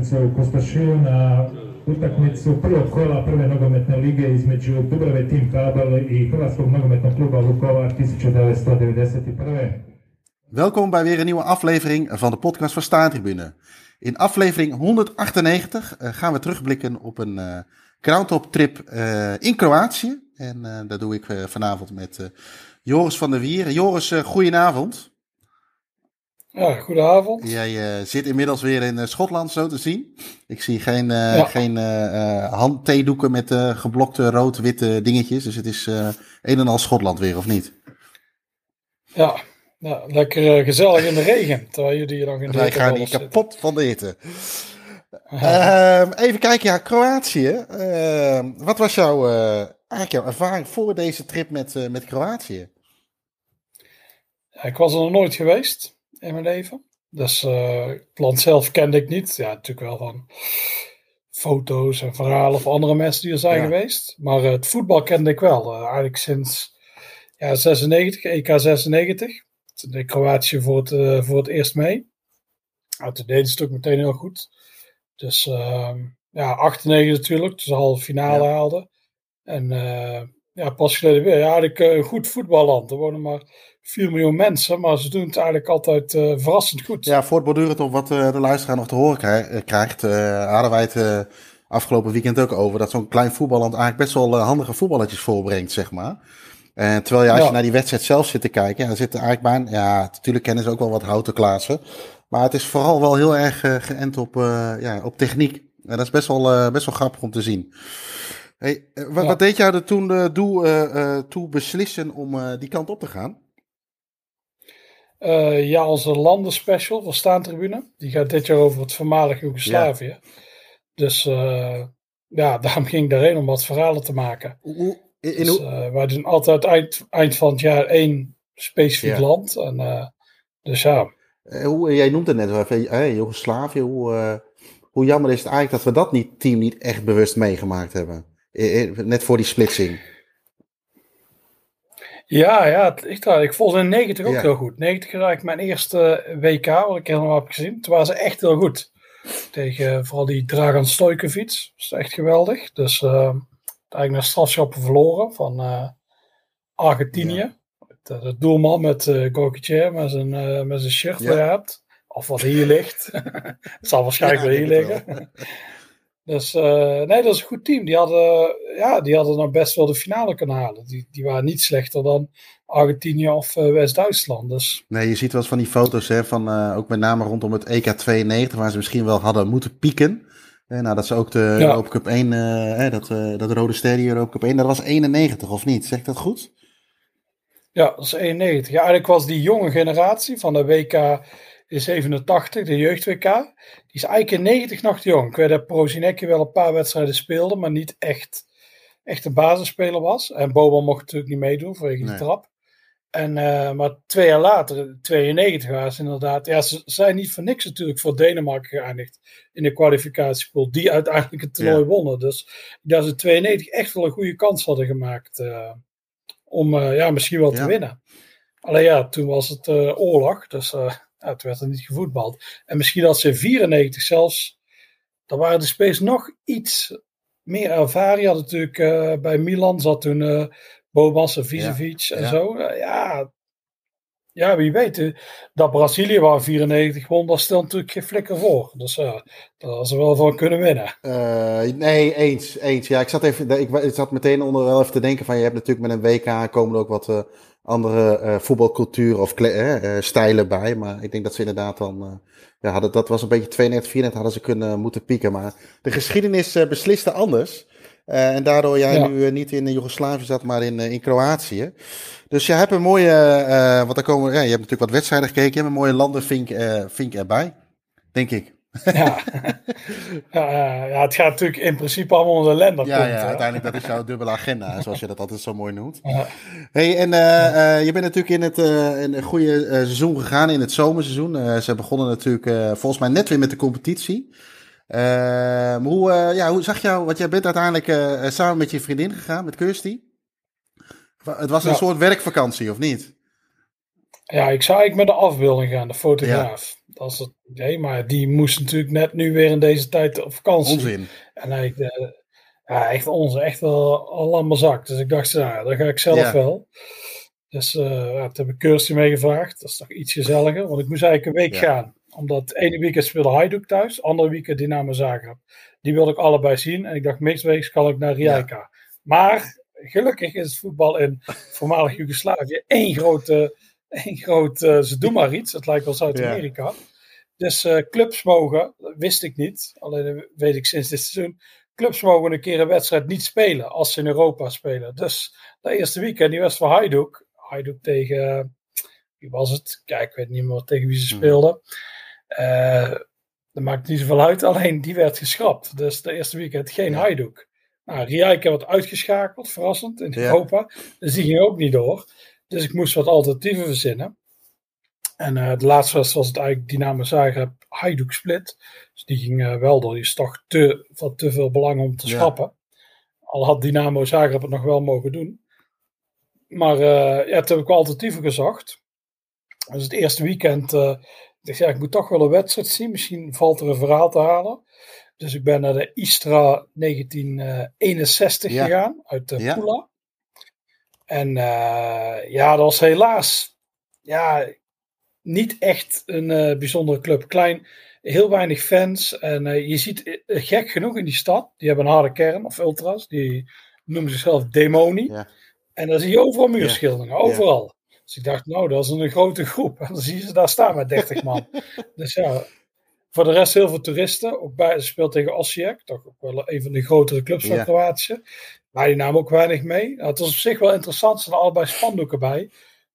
što se ukostašio na utakmicu prvog kola prve nogometne lige između Dubrave Team Kabel i Hrvatskog nogometnog kluba Vukovar 1991. Welkom bij weer een nieuwe aflevering van de podcast van Staantribune. In aflevering 198 uh, gaan we terugblikken op een uh, groundhop trip uh, in Kroatië. En dat doe ik vanavond met Joris van der Wier. Joris, goedenavond. Ja, goedenavond. Jij uh, zit inmiddels weer in uh, Schotland, zo te zien. Ik zie geen, uh, ja. geen handtheedoeken met geblokte rood-witte dingetjes. Dus het is een en al Schotland weer, of niet? Ja, ja lekker gezellig in de regen. Terwijl jullie hier nog in de Wij gaan hier kapot van de hitte. Ehm, even kijken, ja, Kroatië. Ehm, wat was jouw, eigenlijk jouw ervaring voor deze trip met, met Kroatië? Ja, ik was er nog nooit geweest in mijn leven. Dus uh, het land zelf kende ik niet. Ja, natuurlijk wel van foto's en verhalen van andere mensen die er zijn ja. geweest. Maar uh, het voetbal kende ik wel. Uh, eigenlijk sinds ja, 96, EK 96. Toen deed Kroatië voor het, voor het eerst mee. Nou, toen deden ze het ook meteen heel goed. Dus ehm, ja, 98 natuurlijk. Toen ze halve finale ja. haalden. En ja, pas geleden weer. Ja, eigenlijk een goed voetballand. Er wonen maar 4 miljoen mensen, maar ze doen het eigenlijk altijd uh, verrassend goed. Ja, voortbordurend op wat uh, de luisteraar nog te horen krijg, krijgt, uh, hadden wij het afgelopen weekend ook over. Dat zo'n klein voetballand eigenlijk best wel handige voetballetjes voorbrengt, zeg maar. En terwijl je als ja. je naar die wedstrijd zelf zit te kijken, ja, zit er eigenlijk ja, natuurlijk kennen ze ook wel wat houten klassen. Maar het is vooral wel heel erg geënt op, ja, op techniek. En dat is best wel, best wel grappig om te zien. Hey, wat, ja. wat deed jou er toen doe, toe beslissen om die kant op te gaan? Uh, ja, onze landenspecial van Staantribune. Die gaat dit jaar over het voormalig Joegoslavië. Ja. Dus uh, ja, daarom ging ik daarheen om wat verhalen te maken. Hoe, in, dus, uh, wij doen altijd eind, eind van het jaar één specifiek ja. land. En, dus ja. hoe, jij noemt het net hey, Joegoslavië. Hoe, hoe jammer is het eigenlijk dat we dat niet, team niet echt bewust meegemaakt hebben? Net voor die splitsing. Ja, ja, echt waar. Ik vond ze in 90 ook ja. heel goed. 90 was eigenlijk mijn eerste WK, wat ik helemaal heb gezien. Toen waren ze echt heel goed. Tegen vooral die Dragan Stojkovic. Dat is echt geweldig. Dus uh, eigenlijk naar strafschappen verloren van uh, Argentinië. Ja. De, de, doelman met uh, Gokic met zijn, uh, met zijn shirt ja. hebt. Of wat hier ligt. Het zal waarschijnlijk wel hier liggen. Dus uh, nee, dat is een goed team. Die hadden, ja, die hadden dan best wel de finale kunnen halen. Die, die waren niet slechter dan Argentinië of uh, West-Duitsland. Dus. Nee, je ziet wel eens van die foto's, hè, van, uh, ook met name rondom het EK 92, waar ze misschien wel hadden moeten pieken. Eh, nou, dat ze ook de ja. Europa Cup 1, eh, dat, dat rode ster die Europa Cup 1, dat was 91 of niet? Zeg ik dat goed? Ja, dat is 91. Ja, eigenlijk was die jonge generatie van de WK in 87, de jeugd-WK. Die is eigenlijk in 90 nog jong. Ik weet dat Prozinecki wel een paar wedstrijden speelde, maar niet echt, echt een basisspeler was. En Boban mocht natuurlijk niet meedoen vanwege nee. de trap. En, uh, maar twee jaar later, 92 waren ze inderdaad. Ja, ze zijn niet voor niks natuurlijk voor Denemarken geëindigd in de kwalificatiepool, die uiteindelijk het toernooi ja. wonnen. Dus dat ze 92 echt wel een goede kans hadden gemaakt uh, om uh, ja, misschien wel te ja. winnen. Alleen ja, toen was het oorlog, dus ja, toen werd er niet gevoetbald. En misschien als ze in 94 zelfs, dan waren de spelers nog iets meer ervaren. Je had natuurlijk uh, bij Milan zat toen uh, Bobas en Vicevic ja, en ja. zo. Uh, ja, ja, wie weet. Dat Brazilië waar 94 won, dat stelt natuurlijk geen flikker voor. Dus daar hadden ze wel van kunnen winnen. nee, eens, eens. Ja, ik zat, even, ik, ik zat meteen onder wel even te denken van, je hebt natuurlijk met een WK komen er ook wat andere uh, voetbalcultuur of uh, stijlen bij. Maar ik denk dat ze inderdaad dan. Uh, ja, hadden, dat was een beetje 92, 94 hadden ze kunnen moeten pieken. Maar de geschiedenis besliste anders. en daardoor jij ja. nu niet in Joegoslavië zat, maar in, in Kroatië. Dus je hebt een mooie. wat er komen, ja, je hebt natuurlijk wat wedstrijden gekeken. Je hebt een mooie landenvink vink erbij. Denk ik. ja. ja, het gaat natuurlijk in principe allemaal onder de lender. Ja, ja, uiteindelijk dat is jouw dubbele agenda, zoals je dat altijd zo mooi noemt. Ja. Hey, en uh, uh, je bent natuurlijk in het uh, in een goede seizoen gegaan, in het zomerseizoen. ze begonnen natuurlijk volgens mij net weer met de competitie. hoe, ja, hoe zag jou, want jij bent uiteindelijk samen met je vriendin gegaan, met Kirsty. Het was een ja. soort werkvakantie, of niet? Ja, ik zou eigenlijk met de afbeelding gaan, de fotograaf. Dat is het idee, maar die moest natuurlijk net nu weer in deze tijd op vakantie. Onzin. En hij, uh, ja, echt onzin, echt wel al aan mijn zak. Dus ik dacht, nou, dat ga ik zelf Ja. wel. Dus uh, ja, toen heb ik Kirsty meegevraagd. Dat is toch iets gezelliger, want ik moest eigenlijk een week Ja. gaan. Omdat het ene weekend speelde Hajduk thuis, andere weekend Dynamo Zagreb. Die wilde ik allebei zien. En ik dacht, mixweeks kan ik naar Rijeka. Maar gelukkig is het voetbal in voormalig Joegoslavië één grote, één groot, uh, ze doen maar iets. Het lijkt wel Zuid-Amerika. Dus uh, clubs mogen, dat wist ik niet, alleen dat weet ik sinds dit seizoen. Clubs mogen een keer een wedstrijd niet spelen als ze in Europa spelen. Dus dat eerste weekend, die was voor Hajduk. Hajduk tegen, wie was het? Kijk, ik weet niet meer tegen wie ze speelden. Uh, dat maakt niet zoveel uit, alleen die werd geschrapt. Dus de eerste weekend geen ja. Hajduk. Nou, Rijeka werd uitgeschakeld, verrassend, in Europa. Dus die ging ook niet door. Dus ik moest wat alternatieven verzinnen. En uh, de laatste was, was het eigenlijk Dynamo Zagreb Hajduk Split. Dus die ging uh, wel door. Die is toch te, van te veel belang om te ja. schrappen. Al had Dynamo Zagreb het nog wel mogen doen. Maar uh, ja, toen heb ik alternatieven gezocht. Dus het eerste weekend uh, ik dacht, ja, ik moet toch wel een wedstrijd zien. Misschien valt er een verhaal te halen. Dus ik ben naar de Istra 1961 ja. gegaan, uit. Pula. En ja, dat was helaas ja, niet echt een uh, bijzondere club. Klein, heel weinig fans. En uh, je ziet gek genoeg in die stad, die hebben een harde kern, of ultras, die noemen zichzelf Demoni. Ja. En dan zie je overal muurschilderingen, overal. Dus ik dacht, nou, dat is een grote groep. En dan zie je ze daar staan met 30 man. dus ja, voor de rest heel veel toeristen. Ook bij, ze speelt tegen Osijek, toch ook wel een van de grotere clubs van Ja. Kroatië. Maar die namen ook weinig mee. Nou, het was op zich wel interessant, er staan allebei spandoeken bij.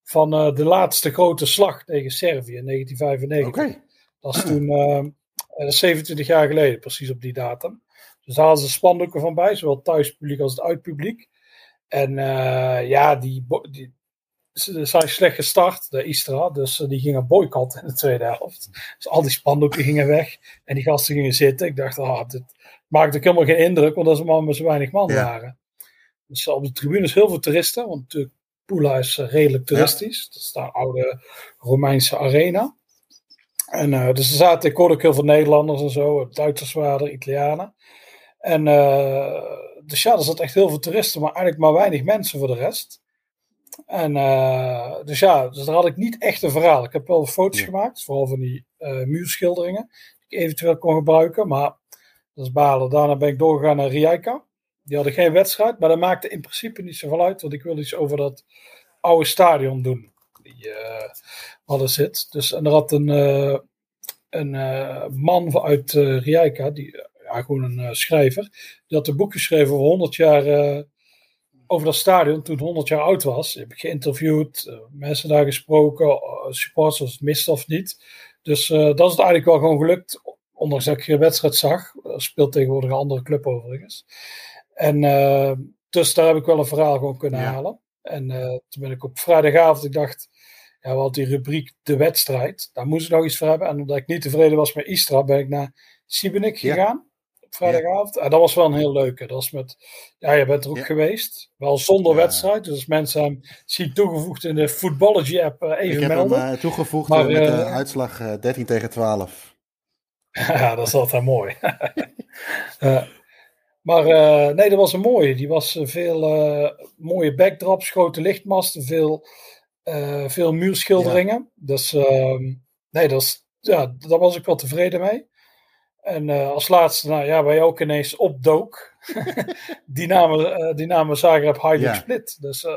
Van eh, de laatste grote slag tegen Servië in 1995. Oké. Dat is toen eh, dat is 27 jaar geleden, precies op die datum. Dus daar hadden ze spandoeken van bij, zowel thuispubliek als het uitpubliek. En eh, ja, die, die, ze zijn slecht gestart, de Istra. Dus eh, die gingen boycotten in de tweede helft. Dus al die spandoeken gingen weg. En die gasten gingen zitten. Ik dacht, ah, dit maakt ook helemaal geen indruk, want dat ze maar met zo weinig man Ja. waren. Dus op de tribunes heel veel toeristen, want natuurlijk Pula is eh, redelijk toeristisch. Dat is de oude Romeinse arena. En eh, dus er zaten, ik hoorde ook heel veel Nederlanders en zo, Duitsers waren er, Italianen. En uh, dus ja, er zat echt heel veel toeristen, maar eigenlijk maar weinig mensen voor de rest. En uh, dus ja, dus daar had ik niet echt een verhaal. Ik heb wel foto's Ja. gemaakt, vooral van die muurschilderingen, die ik eventueel kon gebruiken. Maar dat is balen. Daarna ben ik doorgegaan naar Rijeka. Die hadden geen wedstrijd, maar dat maakte in principe niet zoveel uit, want ik wilde iets over dat oude stadion doen. Die uh, zit. Dus en er had een, uh, een uh, man uit Rijeka, die, ja, gewoon een schrijver, die had een boek geschreven over 100 jaar over dat stadion toen het 100 jaar oud was. Heb ik geïnterviewd, mensen daar gesproken, supporters mist of niet. Dus dat is het eigenlijk wel gewoon gelukt, ondanks dat ik geen wedstrijd zag. Speelt tegenwoordig een andere club overigens. En uh, dus daar heb ik wel een verhaal gewoon kunnen Ja. halen. En uh, toen ben ik op vrijdagavond, ik dacht, ja, we hadden die rubriek De Wedstrijd. Daar moest ik nog iets voor hebben. En omdat ik niet tevreden was met Istra, ben ik naar Siebenik Ja. gegaan. Op vrijdagavond. En dat was wel een heel leuke. Dat was met, ja, je bent er ook Ja. geweest. Wel zonder wedstrijd. Dus als mensen hem zien toegevoegd in de Footballogy app, Ik even heb melden. hem uh, toegevoegd Maar, uh, met de uitslag uh, 13 tegen 12. Ja, dat is altijd mooi. Eh, maar uh, nee, dat was een mooie. Die was uh, veel uh, mooie backdrops, grote lichtmasten, veel, uh, veel muurschilderingen. Dus uh, nee, dat, is, ja, daar was ik wel tevreden mee. En als laatste, nou ja, waar je ook ineens opdook. Dynamo, uh, Dynamo Zagreb Hajduk Ja. Split. Dus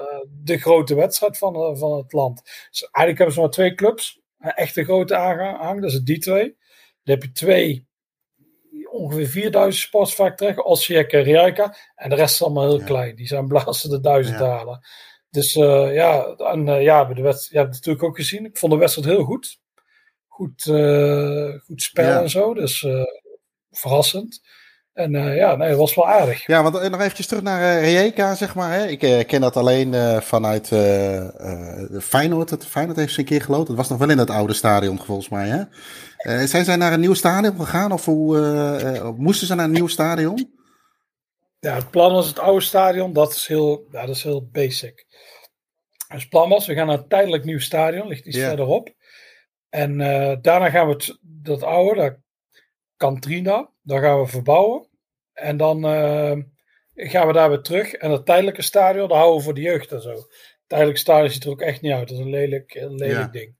de grote wedstrijd van, van het land. Dus eigenlijk hebben ze maar twee clubs. Een echte grote aanhang, dat is het die twee. Dan heb je twee, ongeveer 4000 sports vaak terecht. Osijek en Rijeka. En de rest is allemaal heel Ja. klein. Die zijn blazen de duizend halen. Dus uh, ja, en uh, ja, de wedstrijd, je hebt het natuurlijk ook gezien. Ik vond de wedstrijd heel goed. Goed, uh, goed spel en zo. Dus verrassend. En uh, ja, nee, het was wel aardig. Ja, want eh, nog eventjes terug naar uh, Rijeka, zeg maar. Hè? Ik uh, ken dat alleen vanuit Feyenoord. Het Feyenoord heeft ze een keer geloot. Dat was nog wel in het oude stadion, volgens mij. Hè? Zijn zij naar een nieuw stadion gegaan? Of hoe, moesten ze naar een nieuw stadion? Ja, het plan was het oude stadion. Dat is heel, ja, dat is heel basic. Dus plan was, we gaan naar een tijdelijk nieuw stadion, ligt iets verderop. En daarna gaan we het, dat oude, dat Cantrina, daar gaan we verbouwen. En dan gaan we daar weer terug. En dat tijdelijke stadion, daar houden we voor de jeugd en zo. Het tijdelijke stadion ziet er ook echt niet uit. Dat is een lelijk, lelijk ding.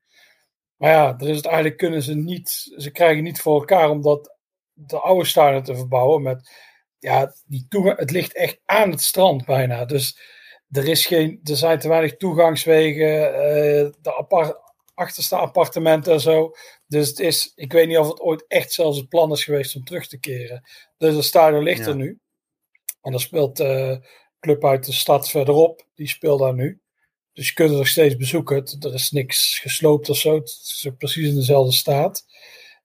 Maar ja, er is het eigenlijk kunnen ze niet. Ze krijgen niet voor elkaar om dat de oude stadion te verbouwen. Met, ja, die toegang, het ligt echt aan het strand bijna. Dus er, is geen, er zijn te weinig toegangswegen. Uh, de apart, achterste appartementen en zo. Dus het is, ik weet niet of het ooit echt zelfs het plan is geweest om terug te keren. Dus het stadion ligt er nu. En dan speelt uh, club uit de stad verderop. Die speelt daar nu. Dus je kunt het nog steeds bezoeken. Er is niks gesloopt of zo. Het is precies in dezelfde staat.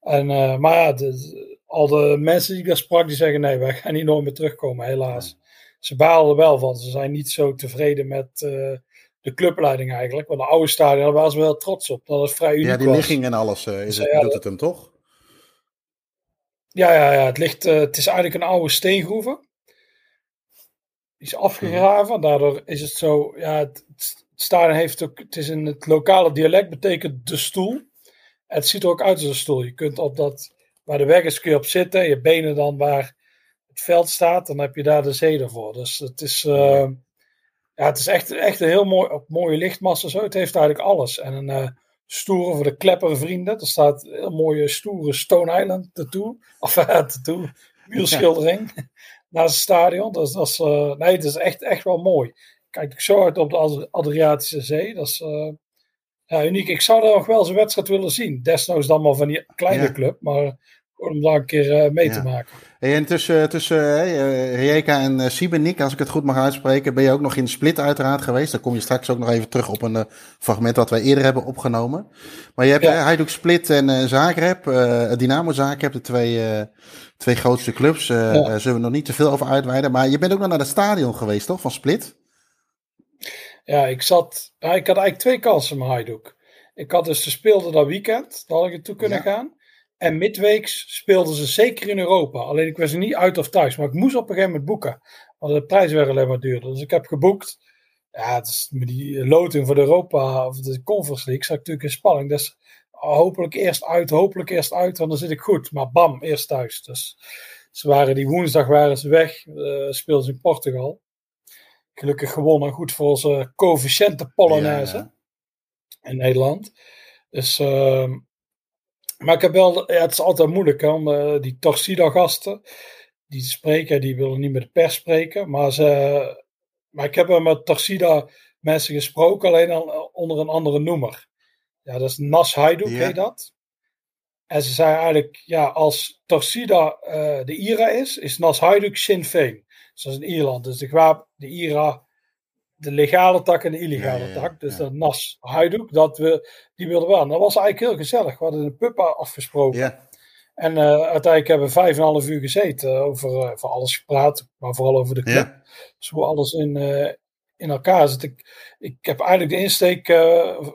En, uh, maar ja, de, al de mensen die ik daar sprak, die zeggen nee, wij gaan niet nooit meer terugkomen, helaas. Ze balen er wel van. Ze zijn niet zo tevreden met uh, de clubleiding eigenlijk. Want de oude stadion, daar waren ze wel trots op. Dat is vrij uniek Ja, die ligging en alles uh, is het, ja, doet het hem toch? Ja, ja, ja het, ligt, het is eigenlijk een oude steengroeven. Die is afgegraven. Daardoor is het zo, ja, het, stadion heeft ook, het is in het lokale dialect, betekent de stoel. Het ziet er ook uit als een stoel. Je kunt op dat, waar de weg is, kun je op zitten. Je benen dan waar het veld staat, dan heb je daar de zee ervoor. Dus het is, uh, ja, het is echt, echt een heel mooi, op mooie lichtmassa zo. Het heeft eigenlijk alles. En een uh, stoere voor de kleppervrienden. Er staat een heel mooie stoere Stone Island tattoo. Of uh, tattoo, wielschildering. naast het stadion. Dus dat is, uh, nee, het is echt, echt wel mooi kijk zo uit op de Adriatische Zee. Dat is uh, ja, uniek. Ik zou daar nog wel eens een wedstrijd willen zien. Desnoods dan maar van die kleine club, maar om daar een keer uh, mee te maken. Hey, en tussen, tussen uh, Rijeka en uh, Siebenik, als ik het goed mag uitspreken, ben je ook nog in Split uiteraard geweest. Dan kom je straks ook nog even terug op een fragment dat wij eerder hebben opgenomen. Maar je hebt ja. Hajduk Split en Zagreb, Dynamo Zagreb, de twee, twee grootste clubs. Ja. zullen we nog niet te veel over uitweiden. Maar je bent ook nog naar het stadion geweest, toch, van Split? Ja, ik zat. ik had eigenlijk twee kansen met Hajduk. Ik had dus, ze speelden dat weekend, daar had ik toe kunnen gaan. En midweeks speelden ze zeker in Europa. Alleen ik was er niet uit of thuis. Maar ik moest op een gegeven moment boeken. Want de prijs werd alleen maar duurder. Dus ik heb geboekt. Ja, het is met die loting voor de Europa of de Conference League zat natuurlijk in spanning. Dus hopelijk eerst uit, hopelijk eerst uit, want dan zit ik goed. Maar bam, eerst thuis. Dus ze waren die woensdag waren ze weg. Uh, speelden ze in Portugal gelukkig gewonnen. Goed voor onze coëfficiënte Polonaise in Nederland. Dus, uh, maar ik heb wel, ja, het is altijd moeilijk hè, om uh, die Torsida-gasten die spreken, die willen niet met de pers spreken. Maar, ze, maar ik heb wel met Torsida mensen gesproken, alleen al onder een andere noemer. Ja, dat is Nas Hajduk, ja. heet dat. En ze zei eigenlijk, ja, als Torsida uh, de IRA is, is Nas Hajduk Sinn Féin. Zoals in Ierland. Dus de de IRA, de legale tak en de illegale tak. Dus dat NAS Hajduk, dat we, die wilden we aan. Dat was eigenlijk heel gezellig. We hadden een pub afgesproken. En uh, uiteindelijk hebben we vijf en een half uur gezeten. Over, uh, over alles gepraat, maar vooral over de club. Dus hoe alles in, in elkaar zit. Ik, ik heb eigenlijk de insteek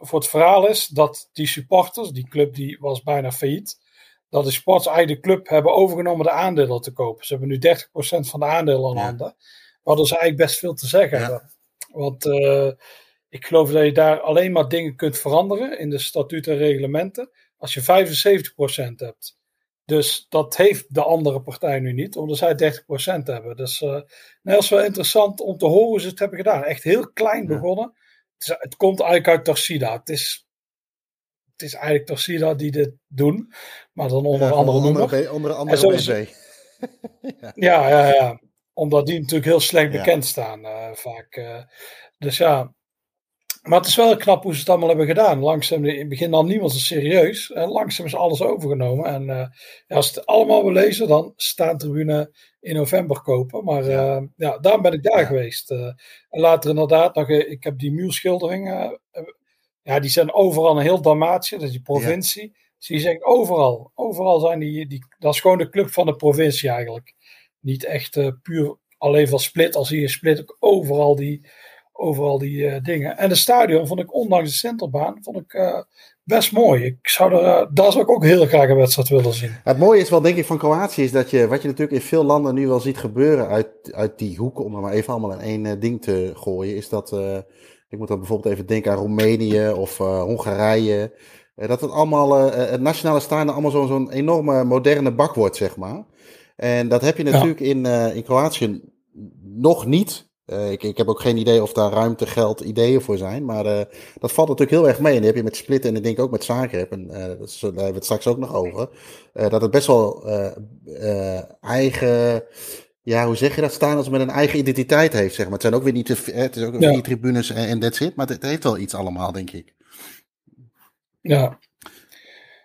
voor het verhaal is dat die supporters, die club die was bijna failliet dat de sports eigen club hebben overgenomen de aandelen te kopen. Ze hebben nu 30% van de aandelen aan handen. Waardoor ze eigenlijk best veel te zeggen hebben. Want uh, ik geloof dat je daar alleen maar dingen kunt veranderen in de statuten en reglementen. Als je 75% hebt. Dus dat heeft de andere partij nu niet, omdat zij 30% hebben. Dus uh, dat is wel interessant om te horen hoe ze het hebben gedaan. Echt heel klein begonnen. Het, is, het, komt eigenlijk uit Tarsida. Het is het is eigenlijk toch Sida die dit doen, maar dan onder ja, andere. Onder andere ja. ja, ja, ja. Omdat die natuurlijk heel slecht bekend staan uh, vaak. Uh, dus ja. Maar het is wel knap hoe ze het allemaal hebben gedaan. Langzaam, in het begin dan niemand is serieus. En langzaam is alles overgenomen. En uh, ja, als het allemaal wil lezen, dan staat tribune in november kopen. Maar ja, ja daarom ben ik daar geweest. en later inderdaad nog, ik heb die muurschildering ja, die zijn overal in heel Dalmatië, dat is die provincie. Dus die zeggen overal. Overal zijn die, die. Dat is gewoon de club van de provincie eigenlijk. Niet echt uh, puur alleen van Split. Als hier Split ook overal die, overal die uh, dingen. En de stadion vond ik, ondanks de centerbaan, vond ik uh, best mooi. Ik zou er, daar zou ik ook heel graag een wedstrijd willen zien. Het mooie is wel, denk ik, van Kroatië is dat je, wat je natuurlijk in veel landen nu wel ziet gebeuren uit, uit die hoeken, om er maar even allemaal in één ding te gooien, is dat Ik moet dan bijvoorbeeld even denken aan Roemenië of Hongarije. dat het allemaal, het nationale stadion allemaal zo'n zo'n enorme moderne bak wordt, zeg maar. En dat heb je natuurlijk in, in Kroatië nog niet. Uh, ik, ik, heb ook geen idee of daar ruimte, geld, ideeën voor zijn. Maar uh, dat valt natuurlijk heel erg mee. En die heb je met Split en ik denk ook met Zagreb. En dat is, daar hebben we het straks ook nog over. dat het best wel eigen... Ja, hoe zeg je dat? Staan als met een eigen identiteit heeft, zeg maar. Het zijn ook weer niet te... Het is ook weer ja. tribunes en that's it. Maar het, heeft wel iets allemaal, denk ik. Ja.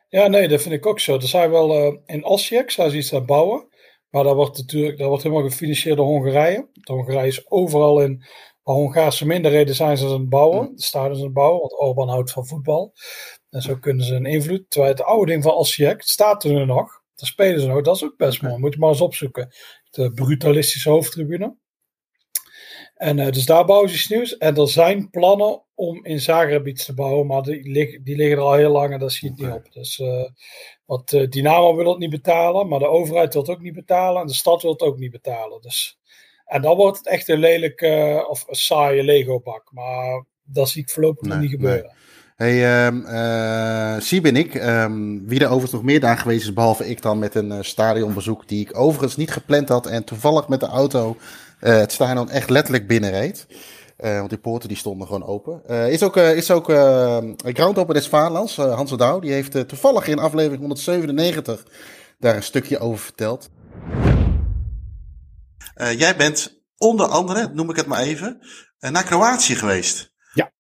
Ja, nee, dat vind ik ook zo. Er zijn wel... in Osijek zijn ze iets aan het bouwen. Maar dat wordt natuurlijk dat wordt helemaal gefinancierd door Hongarije. De Hongarije is overal in waar Hongaarse minderheden zijn ze aan het bouwen. De stadions aan het bouwen, want Orbán houdt van voetbal. En zo kunnen ze een invloed. Terwijl het oude ding van Osijek staat er nu nog. Daar spelen ze nog. Dat is ook best mooi. Moet je maar eens opzoeken. De brutalistische hoofdtribune. En uh, dus daar bouwen ze iets nieuws. En er zijn plannen om in Zagreb iets te bouwen, maar die, die liggen er al heel lang en dat schiet niet op. Dus uh, wat uh, Dynamo wil het niet betalen, maar de overheid wil het ook niet betalen en de stad wil het ook niet betalen. Dus, en dan wordt het echt een lelijke of een saaie Lego-bak. Maar dat zie ik voorlopig nog niet gebeuren. Hey, um, uh, Zie ben ik. Um, wie er overigens nog meer daar geweest is, behalve ik dan met een stadionbezoek die ik overigens niet gepland had en toevallig met de auto het stadion echt letterlijk binnenreed. Uh, want die poorten die stonden gewoon open. Uh, is ook, uh, is ook Groundhopper des Vaderlands, Hans Douw, die heeft toevallig in aflevering 197 daar een stukje over verteld. jij bent onder andere, noem ik het maar even, naar Kroatië geweest. Ja.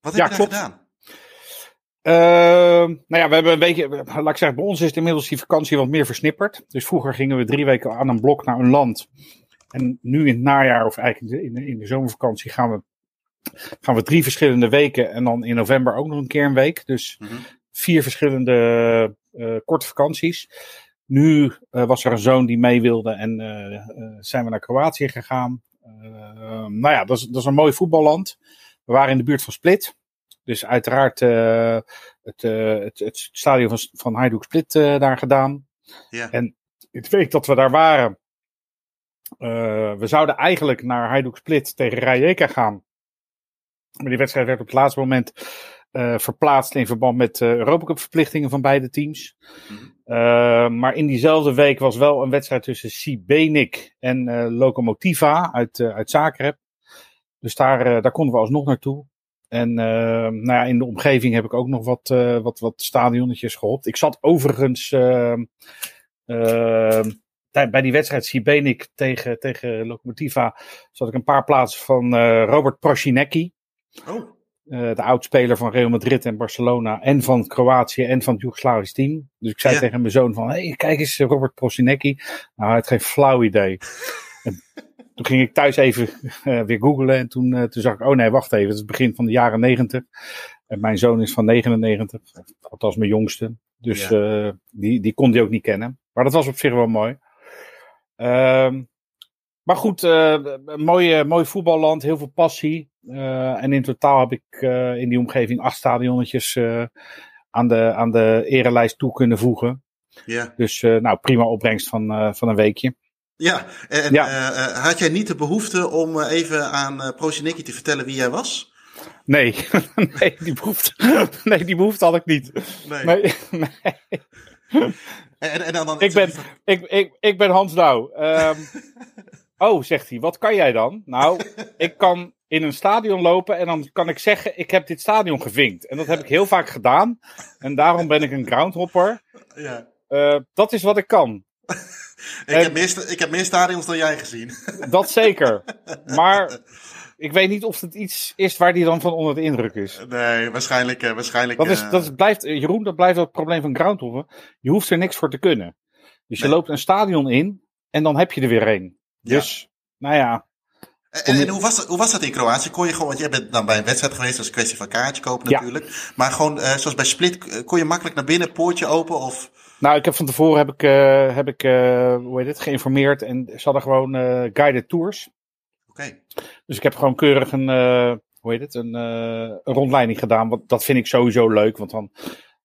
Wat heb ja, je daar klopt. gedaan? Uh, nou ja, we hebben een beetje, laat ik zeggen, bij ons is inmiddels die vakantie wat meer versnipperd. Dus vroeger gingen we drie weken aan een blok naar een land. En nu in het najaar, of eigenlijk in de, in de zomervakantie, gaan we, gaan we drie verschillende weken. En dan in november ook nog een keer een week. Dus mhm. vier verschillende uh, korte vakanties. Nu uh, was er een zoon die mee wilde en uh, zijn we naar Kroatië gegaan. nou ja, dat is, dat is een mooi voetballand. We waren in de buurt van Split. Dus uiteraard het, het, het, stadion van, van Hajduk Split daar gedaan. Ja. En het week dat we daar waren, we zouden eigenlijk naar Hajduk Split tegen Rijeka gaan. Maar die wedstrijd werd op het laatste moment uh, verplaatst in verband met uh, Europacup verplichtingen van beide teams. Mm. maar in diezelfde week was wel een wedstrijd tussen Sibenik en Lokomotiva uit, uit Zagreb. Dus daar, daar konden we alsnog naartoe. En nou ja, in de omgeving heb ik ook nog wat, wat, wat stadionnetjes gehopt. Ik zat overigens bij die wedstrijd Sibenik tegen, tegen Lokomotiva zat ik een paar plaatsen van uh, Robert Prosinecki. Oh. Uh, de oudspeler van Real Madrid en Barcelona en van Kroatië en van het Joegoslavisch team. Dus ik zei tegen mijn zoon van, hey, kijk eens Robert Prosinecki. Nou, hij had geen flauw idee. toen ging ik thuis even uh, weer googlen en toen, toen zag ik, oh nee, wacht even, het is het begin van de jaren negentig. En mijn zoon is van 99, althans mijn jongste. Dus ja. die, die kon die ook niet kennen. Maar dat was op zich wel mooi. Ehm, maar goed, uh, mooi, mooi voetballand, heel veel passie. Uh, en in totaal heb ik uh, in die omgeving acht stadionnetjes aan, de, aan de erelijst toe kunnen voegen. Ja. Dus nou, prima opbrengst van, van een weekje. Ja, en ja. had jij niet de behoefte om even aan uh, Proziniki te vertellen wie jij was? Nee, nee, die behoefte, nee, die behoefte had ik niet. Nee. nee, nee. En, en dan, dan ik, ben, ik, ik, ik ben Hans Douw. Um, oh, zegt hij, wat kan jij dan? Nou, ik kan in een stadion lopen en dan kan ik zeggen, ik heb dit stadion gevinkt. En dat heb ik heel vaak gedaan. En daarom ben ik een groundhopper. Ja. Uh, dat is wat ik kan. ik, heb meer, ik heb meer stadions dan jij gezien. dat zeker. Maar ik weet niet of het iets is waar die dan van onder de indruk is. Nee, waarschijnlijk. Uh, waarschijnlijk dat, is, uh... dat blijft, eh, Jeroen, dat blijft het probleem van groundhoppen. Je hoeft er niks voor te kunnen. Dus je loopt een stadion in en dan heb je er weer een. Dus, nou ja. En, en, hoe, was dat, hoe was dat in Kroatië? Kon je gewoon, want jij bent dan bij een wedstrijd geweest, dat is een kwestie van kaartje kopen natuurlijk. Ja. Maar gewoon, uh, zoals bij Split, kon je makkelijk naar binnen, poortje open of... Nou, ik heb van tevoren heb ik, uh, heb ik uh, hoe heet het, geïnformeerd en ze hadden gewoon guided tours. Dus ik heb gewoon keurig een, uh, hoe heet het, een, uh, een rondleiding gedaan. Want dat vind ik sowieso leuk, want dan,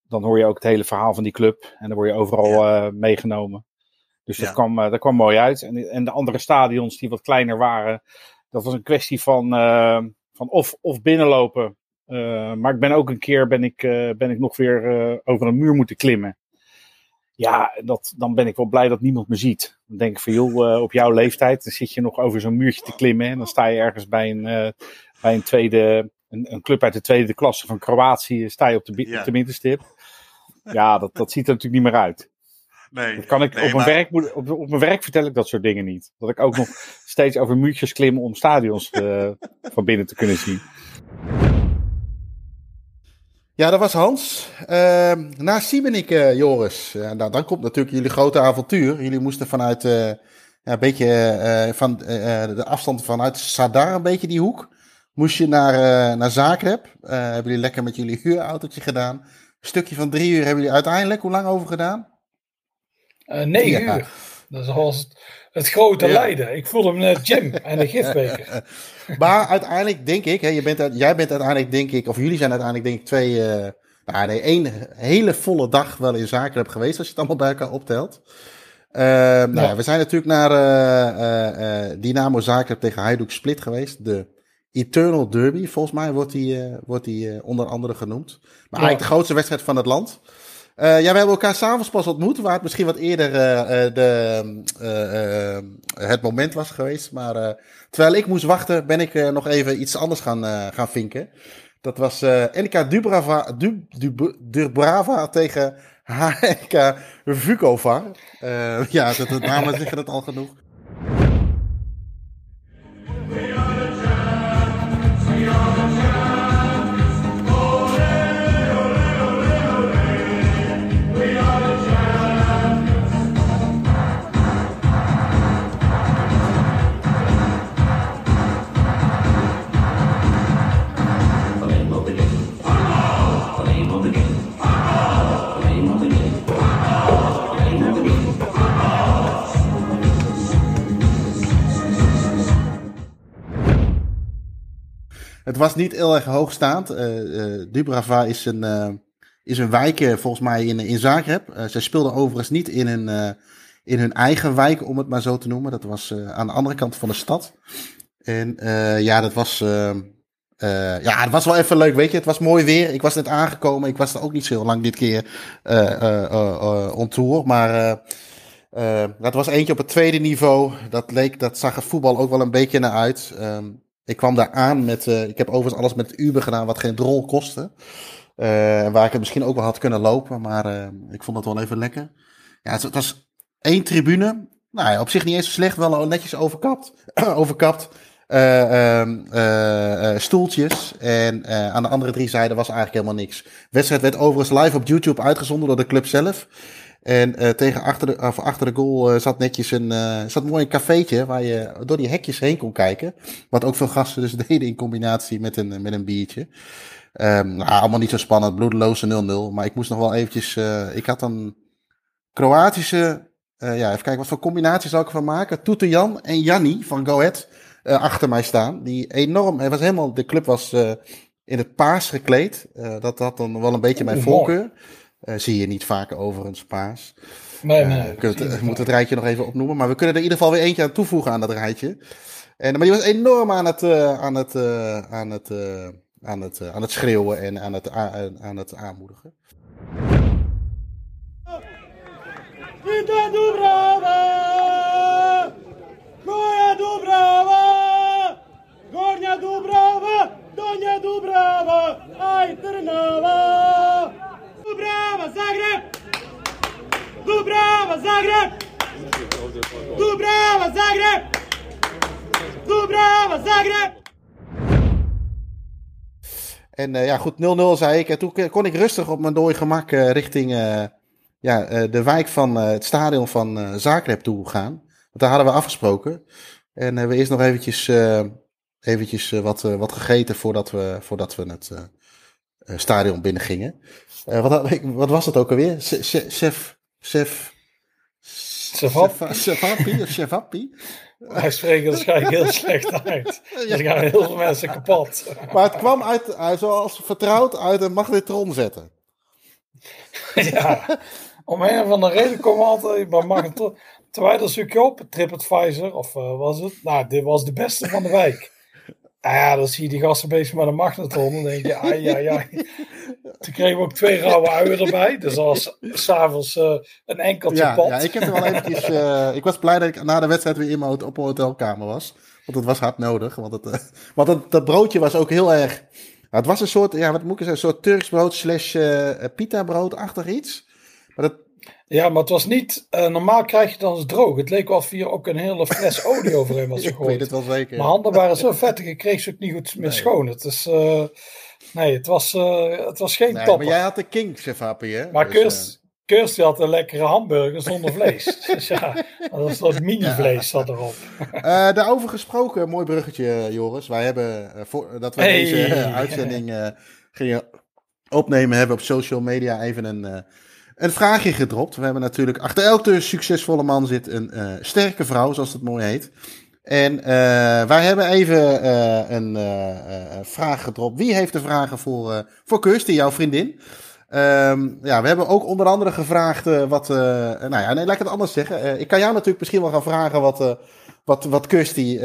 dan hoor je ook het hele verhaal van die club. En dan word je overal uh, meegenomen. Dus dat, kwam, dat kwam mooi uit. En, en de andere stadions die wat kleiner waren, dat was een kwestie van, van van of, of binnenlopen. Maar ik ben ook een keer ben ik, ben ik nog weer over een muur moeten klimmen. Ja, dat, dan ben ik wel blij dat niemand me ziet. Dan denk ik van joh, op jouw leeftijd dan zit je nog over zo'n muurtje te klimmen. En dan sta je ergens bij een, bij een tweede, een, een, club uit de tweede klasse van Kroatië. Sta je op de, ja. op de middenstip. Ja, dat, dat ziet er natuurlijk niet meer uit. Nee, dat kan ik nee, op, mijn werk, op, op, mijn werk vertel ik dat soort dingen niet. Dat ik ook nog steeds over muurtjes klim om stadions uh, van binnen te kunnen zien. Ja, dat was Hans. Uh, na Siebenik, uh, Joris. Uh, nou, dan komt natuurlijk jullie grote avontuur. Jullie moesten vanuit ja, een beetje van de afstand vanuit Sadar, een beetje die hoek. Moest je naar, naar Zagreb. hebben jullie lekker met jullie huurautootje gedaan. Een stukje van drie uur hebben jullie uiteindelijk hoe lang over gedaan? Negen ja. uur. Dat was het, het grote ja. lijden. Ik voelde me net Jim en de gifbeker. maar uiteindelijk denk ik, hè, je bent, jij bent uiteindelijk denk ik, of jullie zijn uiteindelijk denk ik twee, uh, nou nee, één hele volle dag wel in Zagreb geweest, als je het allemaal bij elkaar optelt. Uh, nou, ja. we zijn natuurlijk naar uh, Dynamo Zagreb tegen Hajduk Split geweest. De Eternal Derby, volgens mij wordt die, wordt die onder andere genoemd. Maar eigenlijk de grootste wedstrijd van het land. Uh, ja, we hebben elkaar s'avonds pas ontmoet, waar het misschien wat eerder uh, de, uh, het moment was geweest. Maar terwijl ik moest wachten, ben ik nog even iets anders gaan, gaan vinken. Dat was Elika Dubrava, du, du, Dubrava tegen HK Vukova. ja, de, de namen zeggen het al genoeg. Was niet heel erg hoogstaand. Uh, uh, Dubrava is een, uh, is een wijk volgens mij in, in Zagreb. zij speelden overigens niet in hun, in hun eigen wijk, om het maar zo te noemen. Dat was aan de andere kant van de stad. En ja, dat was, ja, het was wel even leuk, weet je. Het was mooi weer. Ik was net aangekomen. Ik was er ook niet zo heel lang dit keer on tour. Maar dat was eentje op het tweede niveau. Dat, leek, dat zag het voetbal ook wel een beetje naar uit. Um, ik kwam daar aan met. Uh, ik heb overigens alles met Uber gedaan, wat geen drol kostte. Uh, waar ik het misschien ook wel had kunnen lopen, maar uh, ik vond het wel even lekker. Ja, het, was één tribune. Nou op zich niet eens slecht, wel netjes overkapt. overkapt. Ehm, stoeltjes. En aan de andere drie zijden was eigenlijk helemaal niks. De wedstrijd werd overigens live op YouTube uitgezonden door de club zelf. En uh, tegen achter de, of achter de goal uh, zat netjes een, uh, zat mooi een cafeetje waar je door die hekjes heen kon kijken. Wat ook veel gasten dus deden in combinatie met een, met een biertje. Um, nou, allemaal niet zo spannend, bloedeloze 0-0. Maar ik moest nog wel eventjes, ik had een Kroatische, ja, even kijken wat voor combinatie zou ik ervan maken. Toete Jan en Janni van Go Ahead achter mij staan. Die enorm, het was helemaal, de club was in het paars gekleed. dat had dan wel een beetje mijn voorkeur. Uh, zie je niet vaak overigens paas. Nee, nee. Uh, we moeten het rijtje nog even opnoemen. Maar we kunnen er in ieder geval weer eentje aan toevoegen aan dat rijtje. En, maar die was enorm aan het, uh, aan het, aan het, aan het, aan het schreeuwen en aan het, aan het aanmoedigen. Vita Dubrava! Goja Dubrava! Gornja Dubrava! Donja Dubrava! Aj Trnava! Dubrava, Zagreb! Dubrava, Zagreb! Dubrava, Zagreb! Dubrava, Zagreb! En uh, ja, goed, 0-0 zei ik. En toen kon ik rustig op mijn dooi gemak uh, richting uh, ja, de wijk van het stadion van Zagreb toe gaan. Want daar hadden we afgesproken. En we eerst nog eventjes, eventjes wat, wat gegeten voordat we, voordat we het stadion binnen gingen. Uh, wat, wat, was het ook alweer? Chef. Chef. Chefapi of Chefapi? Hij spreekt waarschijnlijk heel slecht uit. Dus er gaan heel veel mensen kapot. Maar het kwam uit, uit zoals vertrouwd uit een magnetron zetten. Ja, om een of andere reden komen altijd bij magnetron. Terwijl dat zoek je op, TripAdvisor of uh, was het? Nou, dit was de beste van de wijk. Ah ja, dan zie je die gasten bezig met een magnetron. Dan denk je, ai, ai, ai. Toen kregen we ook twee rauwe uien erbij. Dus als s'avonds uh, een enkeltje ja, pot. Ja, ik heb er wel eventjes... Uh, ik was blij dat ik na de wedstrijd weer in mijn op mijn hotelkamer was. Want het was hard nodig. Want, het, uh, want het, dat broodje was ook heel erg... het was een soort, ja, wat moet ik zeggen, een soort Turks brood slash pita brood-achtig iets. Maar dat, ja, maar het was niet. Uh, normaal krijg je het dan eens droog. Het leek wel of hier ook een hele fles olie overheen was gegooid. ik weet het wel zeker. Mijn handen waren zo vettig, ik kreeg ze ook niet goed meer nee. schoon. Het is. Uh, nee, het was, uh, het was geen nee, topper. Maar jij had de King Cefapi, hè? Maar dus, Kirst, had een lekkere hamburger zonder vlees. dus ja, dat was dat mini-vlees zat erop. daarover gesproken, mooi bruggetje, Joris. Wij hebben, voor, dat we hey. deze uitzending gingen opnemen, hebben op social media even een een vraagje gedropt. We hebben natuurlijk achter elke succesvolle man zit een uh, sterke vrouw, zoals het mooi heet. En uh, wij hebben even uh, een vraag gedropt. Wie heeft de vragen voor, voor Kirsty, jouw vriendin? Um, ja, we hebben ook onder andere gevraagd wat. nou ja, nee, laat ik het anders zeggen. ik kan jou natuurlijk misschien wel gaan vragen wat, wat, wat Kirsty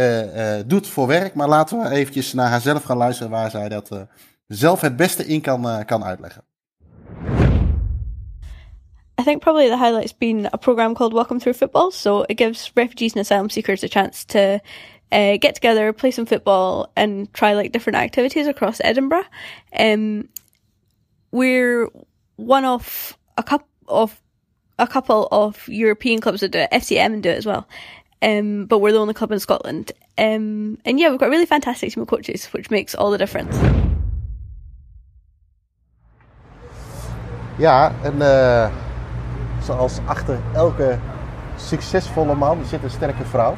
doet voor werk. Maar laten we eventjes naar haarzelf gaan luisteren waar zij dat zelf het beste in kan, kan uitleggen. I think probably the highlight's been a program called Welcome Through Football. So it gives refugees and asylum seekers a chance to uh, get together, play some football, and try like different activities across Edinburgh. Um, we're one of a couple of a couple of European clubs that do it. FCM do it as well. Um, but we're the only club in Scotland. Um, and yeah, we've got a really fantastic team of coaches, which makes all the difference. Ja, en uh, zoals achter elke succesvolle man zit een sterke vrouw.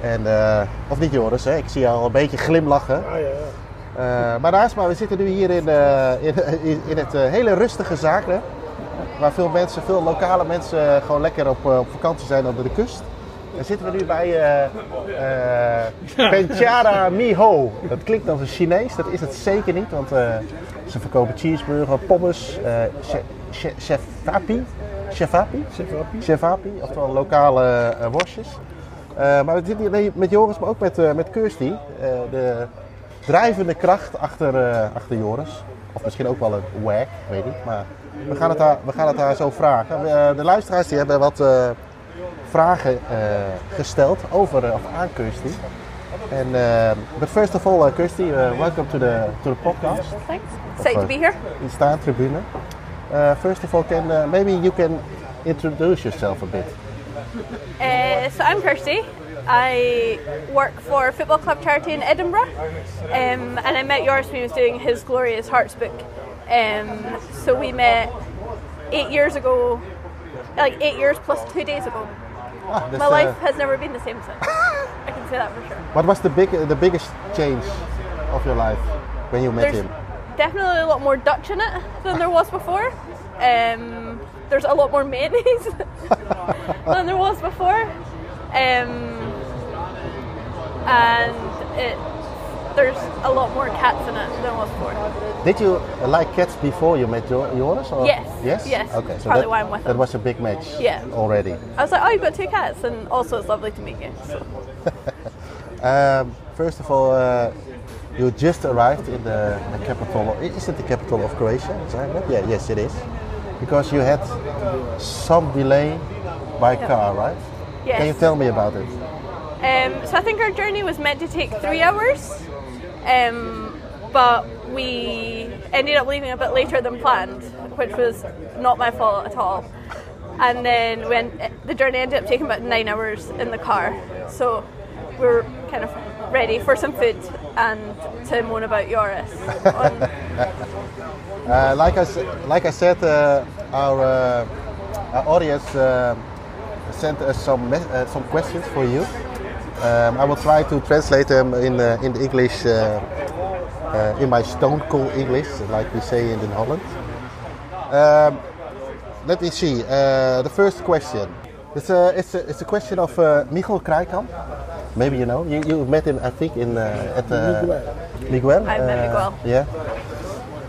En, uh, of niet Joris, hè? ik zie je al een beetje glimlachen. Ja, ja, ja. Uh, maar naast maar we zitten nu hier in, uh, in, in, het hele rustige Zagreb. Waar veel mensen, veel lokale mensen gewoon lekker op, op vakantie zijn onder de kust. Dan zitten we nu bij Penchara Miho. Dat klinkt als een Chinees, dat is het zeker niet. Want ze verkopen cheeseburger, pommes, chefapi. Chefapi? Chefapi. Chefapi, oftewel lokale uh, worstjes. Uh, maar we zitten hier met Joris, maar ook met, uh, met Kirsty. Uh, de drijvende kracht achter, achter Joris. Of misschien ook wel een wag, weet ik. Maar we gaan het haar, we gaan het haar zo vragen. de luisteraars die hebben wat vragen gesteld over of aan Kirsty. And but first of all, Kirsty, welcome to the to the podcast. Thanks. Excited to be here. In Staantribune. Uh, first of all, can uh, maybe you can introduce yourself a bit. Uh, so I'm Kirsty. I work for a football club charity in Edinburgh, um, and I met Joris when he was doing his Glorious Hearts book. Um, so we met eight years ago, like eight years plus two days ago. Ah, My life has never been the same since. I can say that for sure. What was the big, the biggest change of your life when you met There's him? Definitely a lot more Dutch in it than there was before. Um, there's a lot more mayonnaise than there was before. Um, and it, there's a lot more cats in it than was before. Did you like cats before you met your, yours? Or? Yes. Yes? Yes. Okay, so Probably that, why I'm with that them. was a big match Yeah. already. I was like, oh, you've got two cats, and also it's lovely to meet you. So. Um, first of all, uh, you just arrived in the, the capital. Of, is it the capital of Croatia? Zagreb? Yeah, yes, it is. Because you had some delay by car, right? Yes. Can you tell me about it? Um, so I think our journey was meant to take three hours, um, but we ended up leaving a bit later than planned, which was not my fault at all. And then when the journey ended up taking about nine hours in the car, so we were kind of ready for some food and to moan about Joris. on, Uh, like I s- like I said, uh, our, uh, our audience uh, sent us some mes- uh, some questions for you. Um, I will try to translate them in uh, in the English, uh, uh, in my stone cold English, like we say in, in Holland. Um, let me see. Uh, the first question. It's a it's a, it's a question of uh, Michel Krijkamp. Maybe you know. You, you met him, I think, in uh, at uh, Miguel. I met uh, Miguel. Yeah.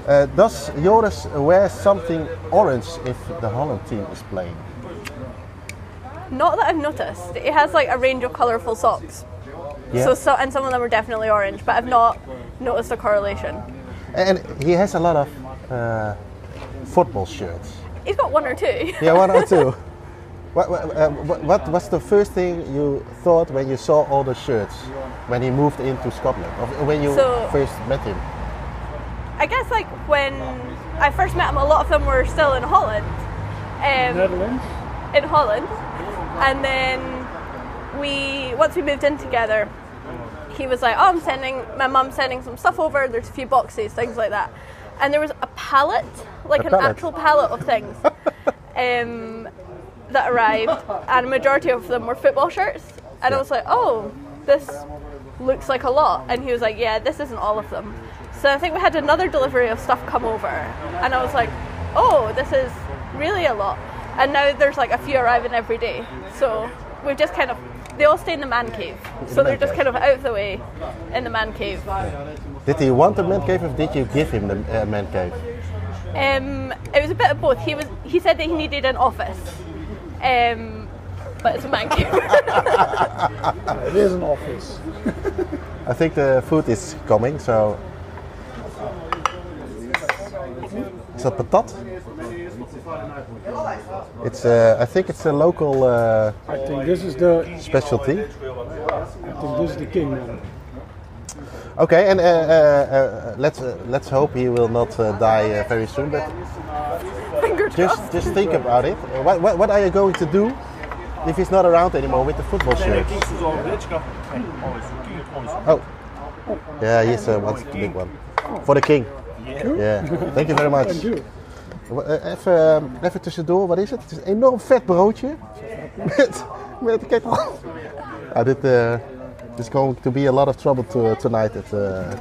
Uh, does Joris wear something orange if the Holland team is playing? not that I've noticed. He has like a range of colourful socks. Yeah. So, so and some of them are definitely orange, but I've not noticed a correlation. And he has a lot of uh, football shirts. He's got one or two. Yeah, one or two. What, what, uh, what, what was the first thing you thought when you saw all the shirts when he moved into Scotland? Or when you So- first met him? I guess like when I first met him, a lot of them were still in Holland. Um, Netherlands. in Holland, and then we once we moved in together, he was like, "Oh, I'm sending my mum's sending some stuff over. There's a few boxes, things like that." And there was a pallet, like A an pallet? actual pallet of things, um, that arrived, and a majority of them were football shirts. And I was like, "Oh, this looks like a lot." And he was like, "Yeah, this isn't all of them." So I think we had another delivery of stuff come over, and I was like, "Oh, this is really a lot." And now there's like a few arriving every day. So we've just kind of they all stay in the man cave. So they're just kind of out of the way in the man cave. Did he want the man cave or did you give him the uh, man cave? Um, it was a bit of both. He was he said that he needed an office, um, but it's a man cave. It is an office. I think the food is coming, so. Is that patat? It's, uh, I think it's a local uh, I think this is the. specialty. I think this is the king. Okay, and uh, uh, uh, let's uh, let's hope he will not uh, die uh, very soon. But Finger just just think about it. Uh, What, what what are you going to do if he's not around anymore with the football shirt? Oh, yeah, he's uh, wants the big one for the king. Yeah, thank you very much. Thank you. Uh, Even, uh, even tussendoor, wat is het? Het is een enorm vet broodje. Met, met kijk al. Ah, dit uh, is going to be a lot of trouble to, tonight at, uh,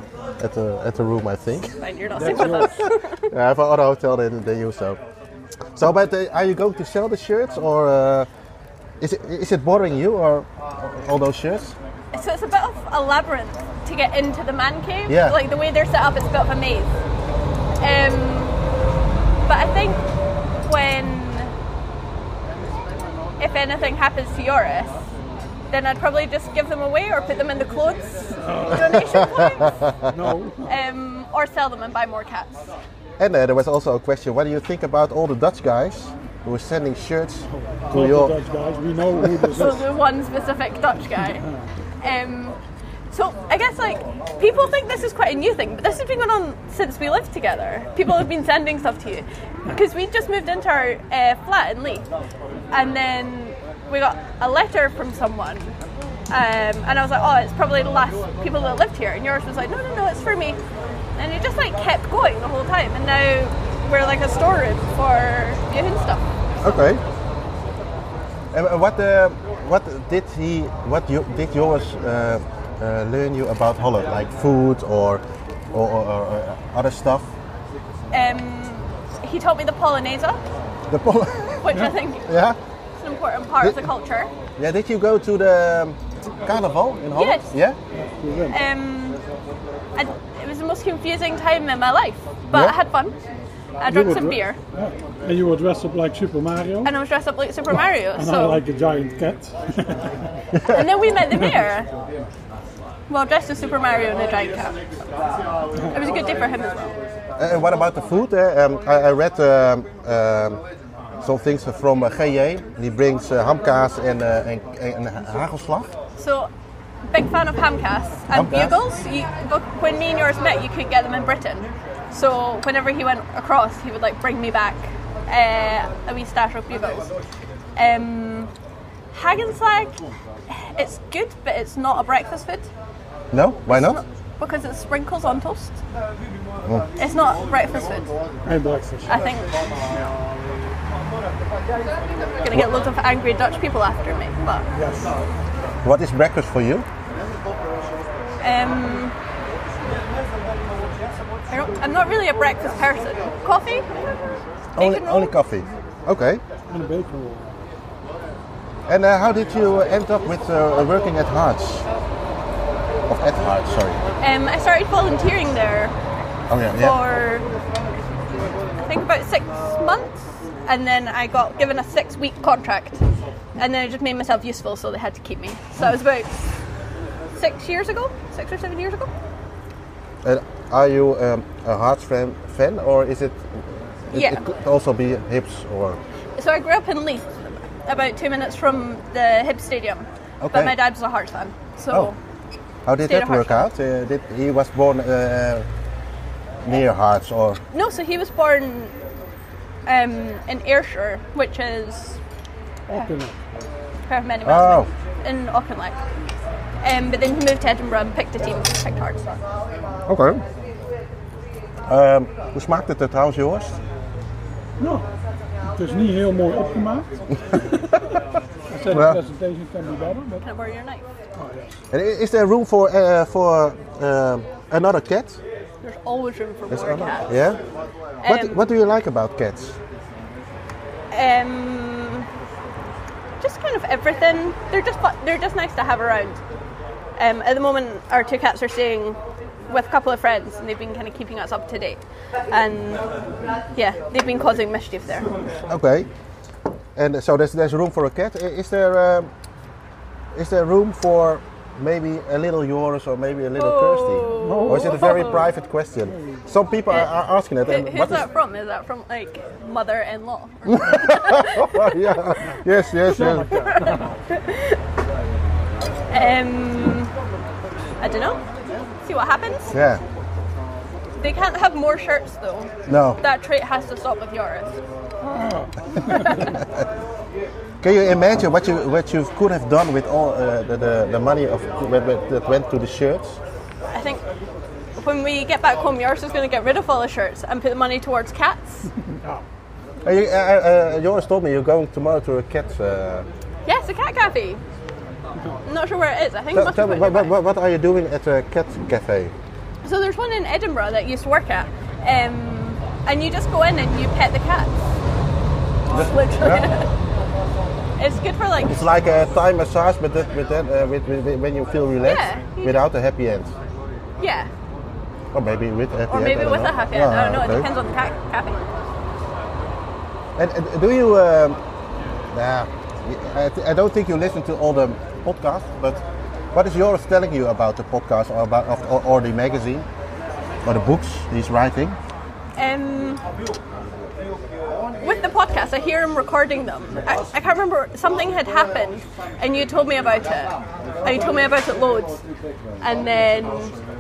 at, the, at the room, I think. Fine, you're not staying with us. I have another hotel than, than you, so. So, but uh, are you going to sell the shirts, or uh, is it is it bothering you, or all those shirts? So it's a bit of a labyrinth to get into the man cave. Yeah. Like the way they're set up, it's a bit of a maze. Um, but I think when, if anything happens to Joris, then I'd probably just give them away or put them in the clothes donation points, No. um, or sell them and buy more cats. And uh, there was also a question: What do you think about all the Dutch guys who are sending shirts to Not your? the Dutch guys. We know who this So is. the one specific Dutch guy. Um, so I guess like people think this is quite a new thing, but this has been going on since we lived together. People have been sending stuff to you because we just moved into our uh, flat in Lee, and then we got a letter from someone. Um, and I was like, oh, it's probably the last people that lived here. And yours was like, no, no, no, it's for me. And it just like kept going the whole time. And now we're like a storeroom for Yahoo stuff. Okay. And what uh, what did he what you did yours uh, uh, learn you about Holland, like food or or, or, or other stuff? Um, he taught me the Polonaise, The Pol- which I think yeah. is an important part of the culture. Yeah. Did you go to the um, carnival in Holland? Yes. Yeah. Um, and it was the most confusing time in my life, but Yeah? I had fun. I drank some beer, Yeah. And you were dressed up like Super Mario. and I was dressed up like Super Mario. And I So, like a giant cat. and then we met the mayor. Well, dressed as Super Mario and a giant cat. It was a good day for him as well. Uh, And what about the food? Uh, um, I, I read um, um, some things from uh, GJ. He brings uh, hamkaas en, uh, en, en hagelslag. So, big fan of hamcas and Hamkaas? bugles. You, when me and yours met, you couldn't get them in Britain. So whenever he went across, he would like bring me back uh, a wee stash of bugles. Um, Hagenslag, it's good, but it's not a breakfast food No? Why not? because it sprinkles on toast. It's not breakfast food. and breakfast. I think. I'm Gonna get loads of angry Dutch people after me, but What is breakfast for you? Um, I don't, I'm not really a breakfast person. Coffee? Only, only coffee. Okay. And a bacon roll. And uh, how did you end up with uh, working at Hearts? Of at Hearts, sorry. Um, I started volunteering there Oh yeah, yeah. for I think about six months, and then I got given a six-week contract, and then I just made myself useful, so they had to keep me. So it was about six years ago, six or seven years ago. And are you um, a Hearts fan, fan or is it? It, Yeah. it could also be Hips or. So I grew up in Leith, about two minutes from the Hibs Stadium. Okay. But my dad was a Hearts fan, so Oh. How did that a work Hearts out? Uh, did he was born uh, near Hearts or? no. So he was born um, in Ayrshire, which is many Oh. miles away, in Auchinleck. Um, but then he moved to Edinburgh and picked a team, picked Hearts. Okay. Ehm, hoe smaakt het er trouwens, Joris? Nou, het is niet heel mooi opgemaakt. I said Ja. the presentation can be better, but Can I borrow your knife? oh yes. And is there room for uh, for uh, another cat? There's always room for There's more another- cats. Yeah. What Um, What do you like about cats? Um, just kind of everything. They're just they're just nice to have around. Um, at the moment, our two cats are staying with a couple of friends, and they've been kind of keeping us up to date. And yeah, they've been causing mischief there. Okay. And so there's there's room for a cat. Is there um, is there room for maybe a little yours or maybe a little Kirsty? Or is it a very private question? Some people are, are asking it. And Who's what is- that from? Is that from like mother-in-law? Oh, yeah. Yes, yes, yes. Um, I don't know. See what happens. Yeah. They can't have more shirts though. No. That trait has to stop with Yoris. Can you imagine what you what you could have done with all uh, the, the the money of that went to the shirts? I think when we get back home, Yoris is going to get rid of all the shirts and put the money towards cats. Uh, you, uh, uh, Joris told me you're going tomorrow to a cat. Uh, yes, a cat cafe. I'm not sure where it is. I think it tell, must tell be me, what, what, what are you doing at a cat cafe? So there's one in Edinburgh that I used to work at, um, and you just go in and you pet the cats. Literally. It's good for like It's like a Thai massage, but that, with that, uh, with, with, with- when you feel relaxed, Yeah, without a happy end, yeah, or maybe with a happy or end. maybe don't with know. a happy end. I don't know. Ah, It depends on the cat cafe. And, and do you? Um, nah, I, th- I don't think you listen to all the podcasts, but what is yours telling you about the podcast or about or, or the magazine or the books he's writing? Um, with the podcast, I hear him recording them. I, I can't remember, something had happened and you told me about it. And you told me about it loads. And then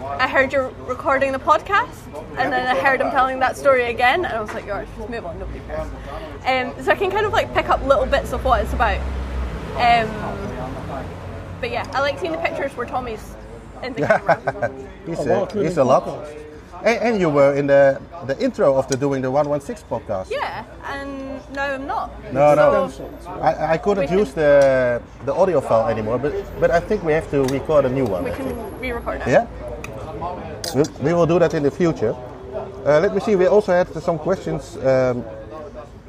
I heard you recording the podcast and then I heard him telling that story again and I was like, yours, just move on, nobody cares. Um, so I can kind of like pick up little bits of what it's about. Um, but yeah, I like seeing the pictures where Tommy's in the camera. he's, well, including he's a lot. And, and you were in the the intro of the doing the 116 podcast. Yeah, and no, I'm not. No, no. I, I couldn't can- use the the audio file anymore, but but I think we have to record a new one. We I think. can re-record it. Yeah? We, we will do that in the future. Uh, let me see, we also had some questions um,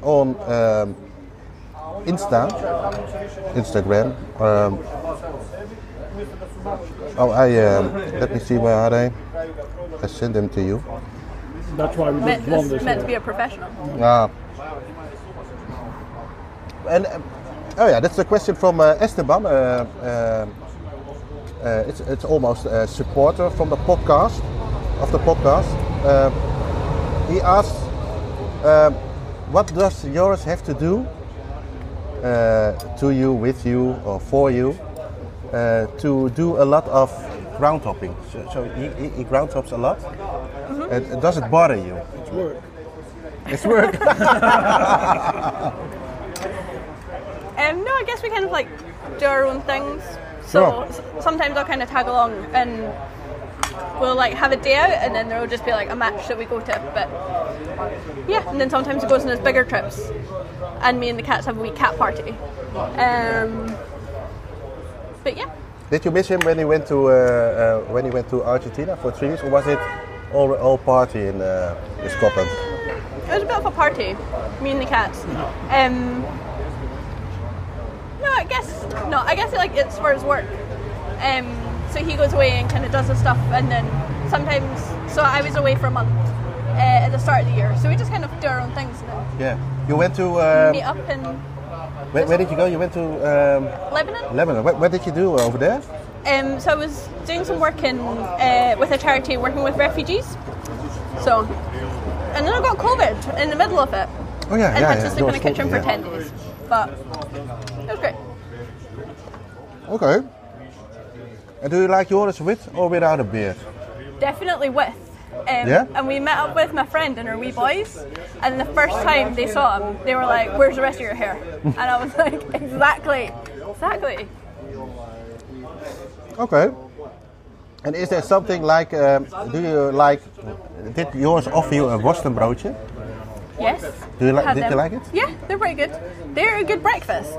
on um, Insta, Instagram. Um, oh, I, um, let me see, where are they? I sent them to you. That's why we Meant, did blonde it's this meant to be a professional. Ah. And, um, oh yeah, that's a question from uh, Esteban. Uh, uh, uh, it's, it's almost a supporter from the podcast, of the podcast. Uh, he asks, um, what does yours have to do uh, to you, with you, or for you, uh, to do a lot of ground hopping? So, so he, he, he ground hops a lot. It does it bother you? It's work. It's work. Um, no, I guess we kind of like do our own things. So Yeah. s- sometimes I'll kind of tag along and we'll like have a day out and then there'll just be like a match that we go to. But yeah, and then sometimes it goes on his bigger trips. And me and the cats have a wee cat party. Um, but yeah, Did you miss him when he went to uh, uh, when he went to Argentina for three years, or was it all all party in, uh, in Scotland? it was a bit of a party, me and the cats. Um, no, I guess no. I guess like it's for his work. Um, so he goes away and kind of does his stuff, and then sometimes. So I was away for a month uh, at the start of the year, so we just kind of do our own things and then Yeah. You went to um, meet up in where, where did you go? You went to um, Lebanon. Lebanon. What, what did you do over there? Um, so I was doing some work in uh, with a charity working with refugees. So, and then I got COVID in the middle of it, Oh ja, and ja, had to sleep in a kitchen for ten days. But it was great. Okay. And do you like yours with or without a beard? Definitely with. Um, Yeah? And we met up with my friend and her wee boys, and the first time they saw him, they were like, "Where's the rest of your hair?" and I was like, "Exactly, exactly." Okay. And is there something like, um, do you like, did yours offer you a worstenbroodje? Yes. Do you li- Had did you like it? Yeah, they're pretty good. They're a good breakfast.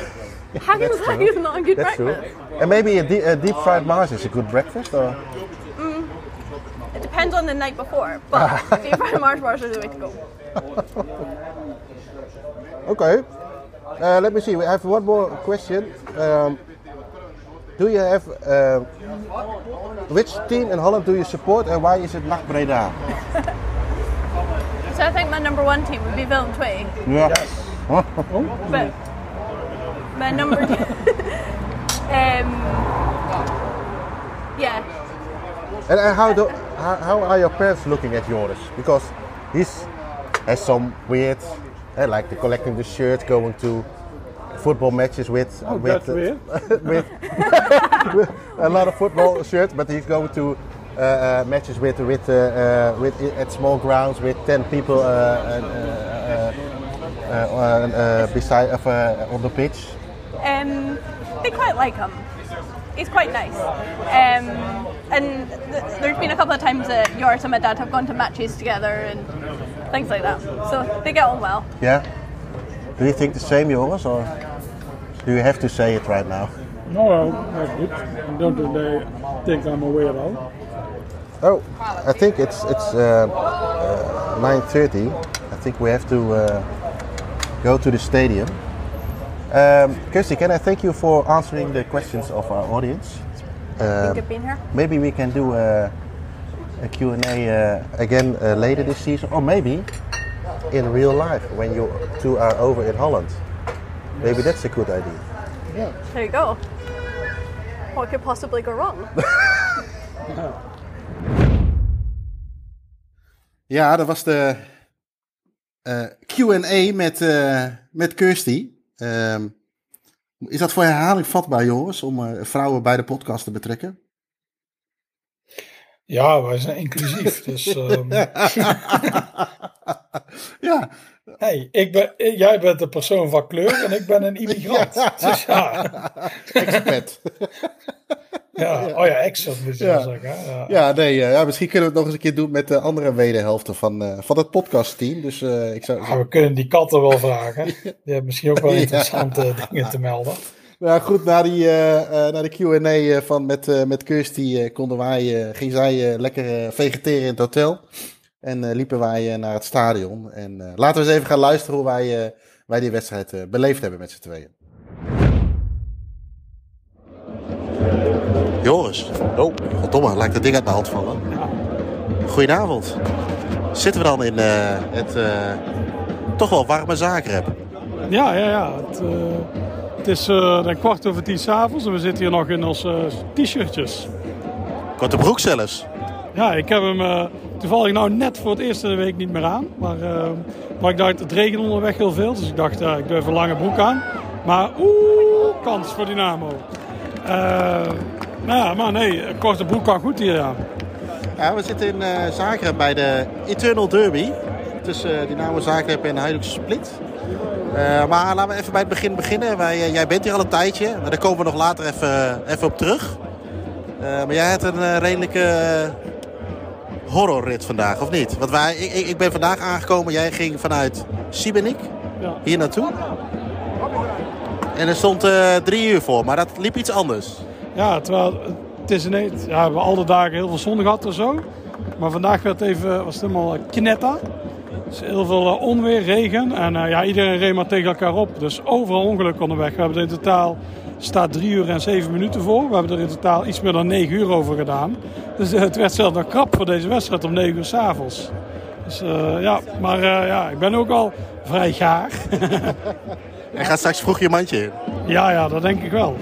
How can you say it's not a good That's true. breakfast? And maybe a, de- a deep fried Mars is a good breakfast, or? It depends on the night before, but deep fried Mars bars are the way to go. Okay. Uh, let me see. We have one more question. Um, do you have uh, which team in Holland do you support and why is it NAC Breda? So I think my number one team would be Willem Twee, Yeah. but my number um, yeah, And, and how do how, how are your parents looking at Joris? Because he's has some weird, eh, like the collecting the shirts, going to football matches with Oh, with, that's weird. with, with a lot of football shirts, but he's going to uh, uh, matches with with uh, uh, with at small grounds with ten people uh, uh, uh, uh, uh, uh, beside of, uh, on the pitch. um, they quite like him. He's quite nice. Um, and th- there's been a couple of times that Joris and my dad have gone to matches together and things like that. So they get on well. Yeah. Do you think the same, Joris, or do you have to say it right now? No, that's good. I don't think they think I'm a weirdo. Oh, I think it's it's uh, uh, 9:30. I think we have to uh, go to the stadium. Um, Kirsty, can I thank you for answering the questions of our audience? Um, Good being here. maybe we can do a, a Q&A uh, again uh, later this season, or maybe in real life when you two are over in Holland. Maybe that's a good idea. Yeah. There you go. What could possibly go wrong? Ja, dat was de eh, Q&A met, eh, met Kirsty. Ehm, is dat voor herhaling vatbaar, Joris, om eh, vrouwen bij de podcast te betrekken? Ja, wij zijn inclusief. Dus ehm, ja, hey, ik ben, jij bent een persoon van kleur en ik ben een immigrant. Dus ja, expert. Ja. oh ja, moet je Ja. zeggen. Ja. ja, nee, eh, ja, misschien kunnen we het nog eens een keer doen met de andere wederhelften van, eh, van het podcastteam. Dus eh, ik zou... Ja, we kunnen die katten wel vragen. Die hebben misschien ook wel interessante dingen te melden. Nou goed, na, die, na de Q&A van met, met Kirsty konden wij, ging zij lekker vegeteren in het hotel. En liepen wij naar het stadion. En laten we eens even gaan luisteren hoe wij, wij die wedstrijd beleefd hebben met z'n tweeën. Joris. Oh, goddomme, lijkt dat ding uit mijn hand vallen. Goedenavond. Zitten we dan in eh, het eh, toch wel warme Zagreb? Ja, ja, ja. Het, eh, het is kwart over tien s'avonds en we zitten hier nog in onze t-shirtjes. Korte broek zelfs. Ja, ik heb hem toevallig nou net voor het eerste week niet meer aan. Maar, maar ik dacht, het regent onderweg heel veel. Dus ik dacht, ik doe even een lange broek aan. Maar oeh, kans voor Dynamo. Nou ja, maar nee, een korte broek kan goed hier aan. Ja, we zitten in Zagreb bij de Eternal Derby. Tussen eh, Dynamo Zagreb en Hajduk Split. Eh, maar laten we even bij het begin beginnen. Wij, jij bent hier al een tijdje. Maar daar komen we nog later even, even op terug. Maar jij hebt een redelijke horrorrit vandaag, of niet? Want wij, ik, ik- ben vandaag aangekomen. Jij ging vanuit Siebenik Ja. hier naartoe. En er stond drie uur voor, maar dat liep iets anders. Ja, terwijl het is ineens, ja, we hebben al de dagen heel veel zon gehad en zo. Maar vandaag werd even, was het helemaal eh, knetta. Dus heel veel eh, onweer, regen. En eh, ja, iedereen reed maar tegen elkaar op. Dus overal ongeluk onderweg. We hebben er in totaal, staat 3 uur en 7 minuten voor. We hebben er in totaal iets meer dan 9 uur over gedaan. Dus het werd zelfs nog krap voor deze wedstrijd om 9 uur s'avonds. Dus ja, maar ja, ik ben ook al vrij gaar. En gaat straks vroeg je mandje in. ja, ja, dat denk ik wel.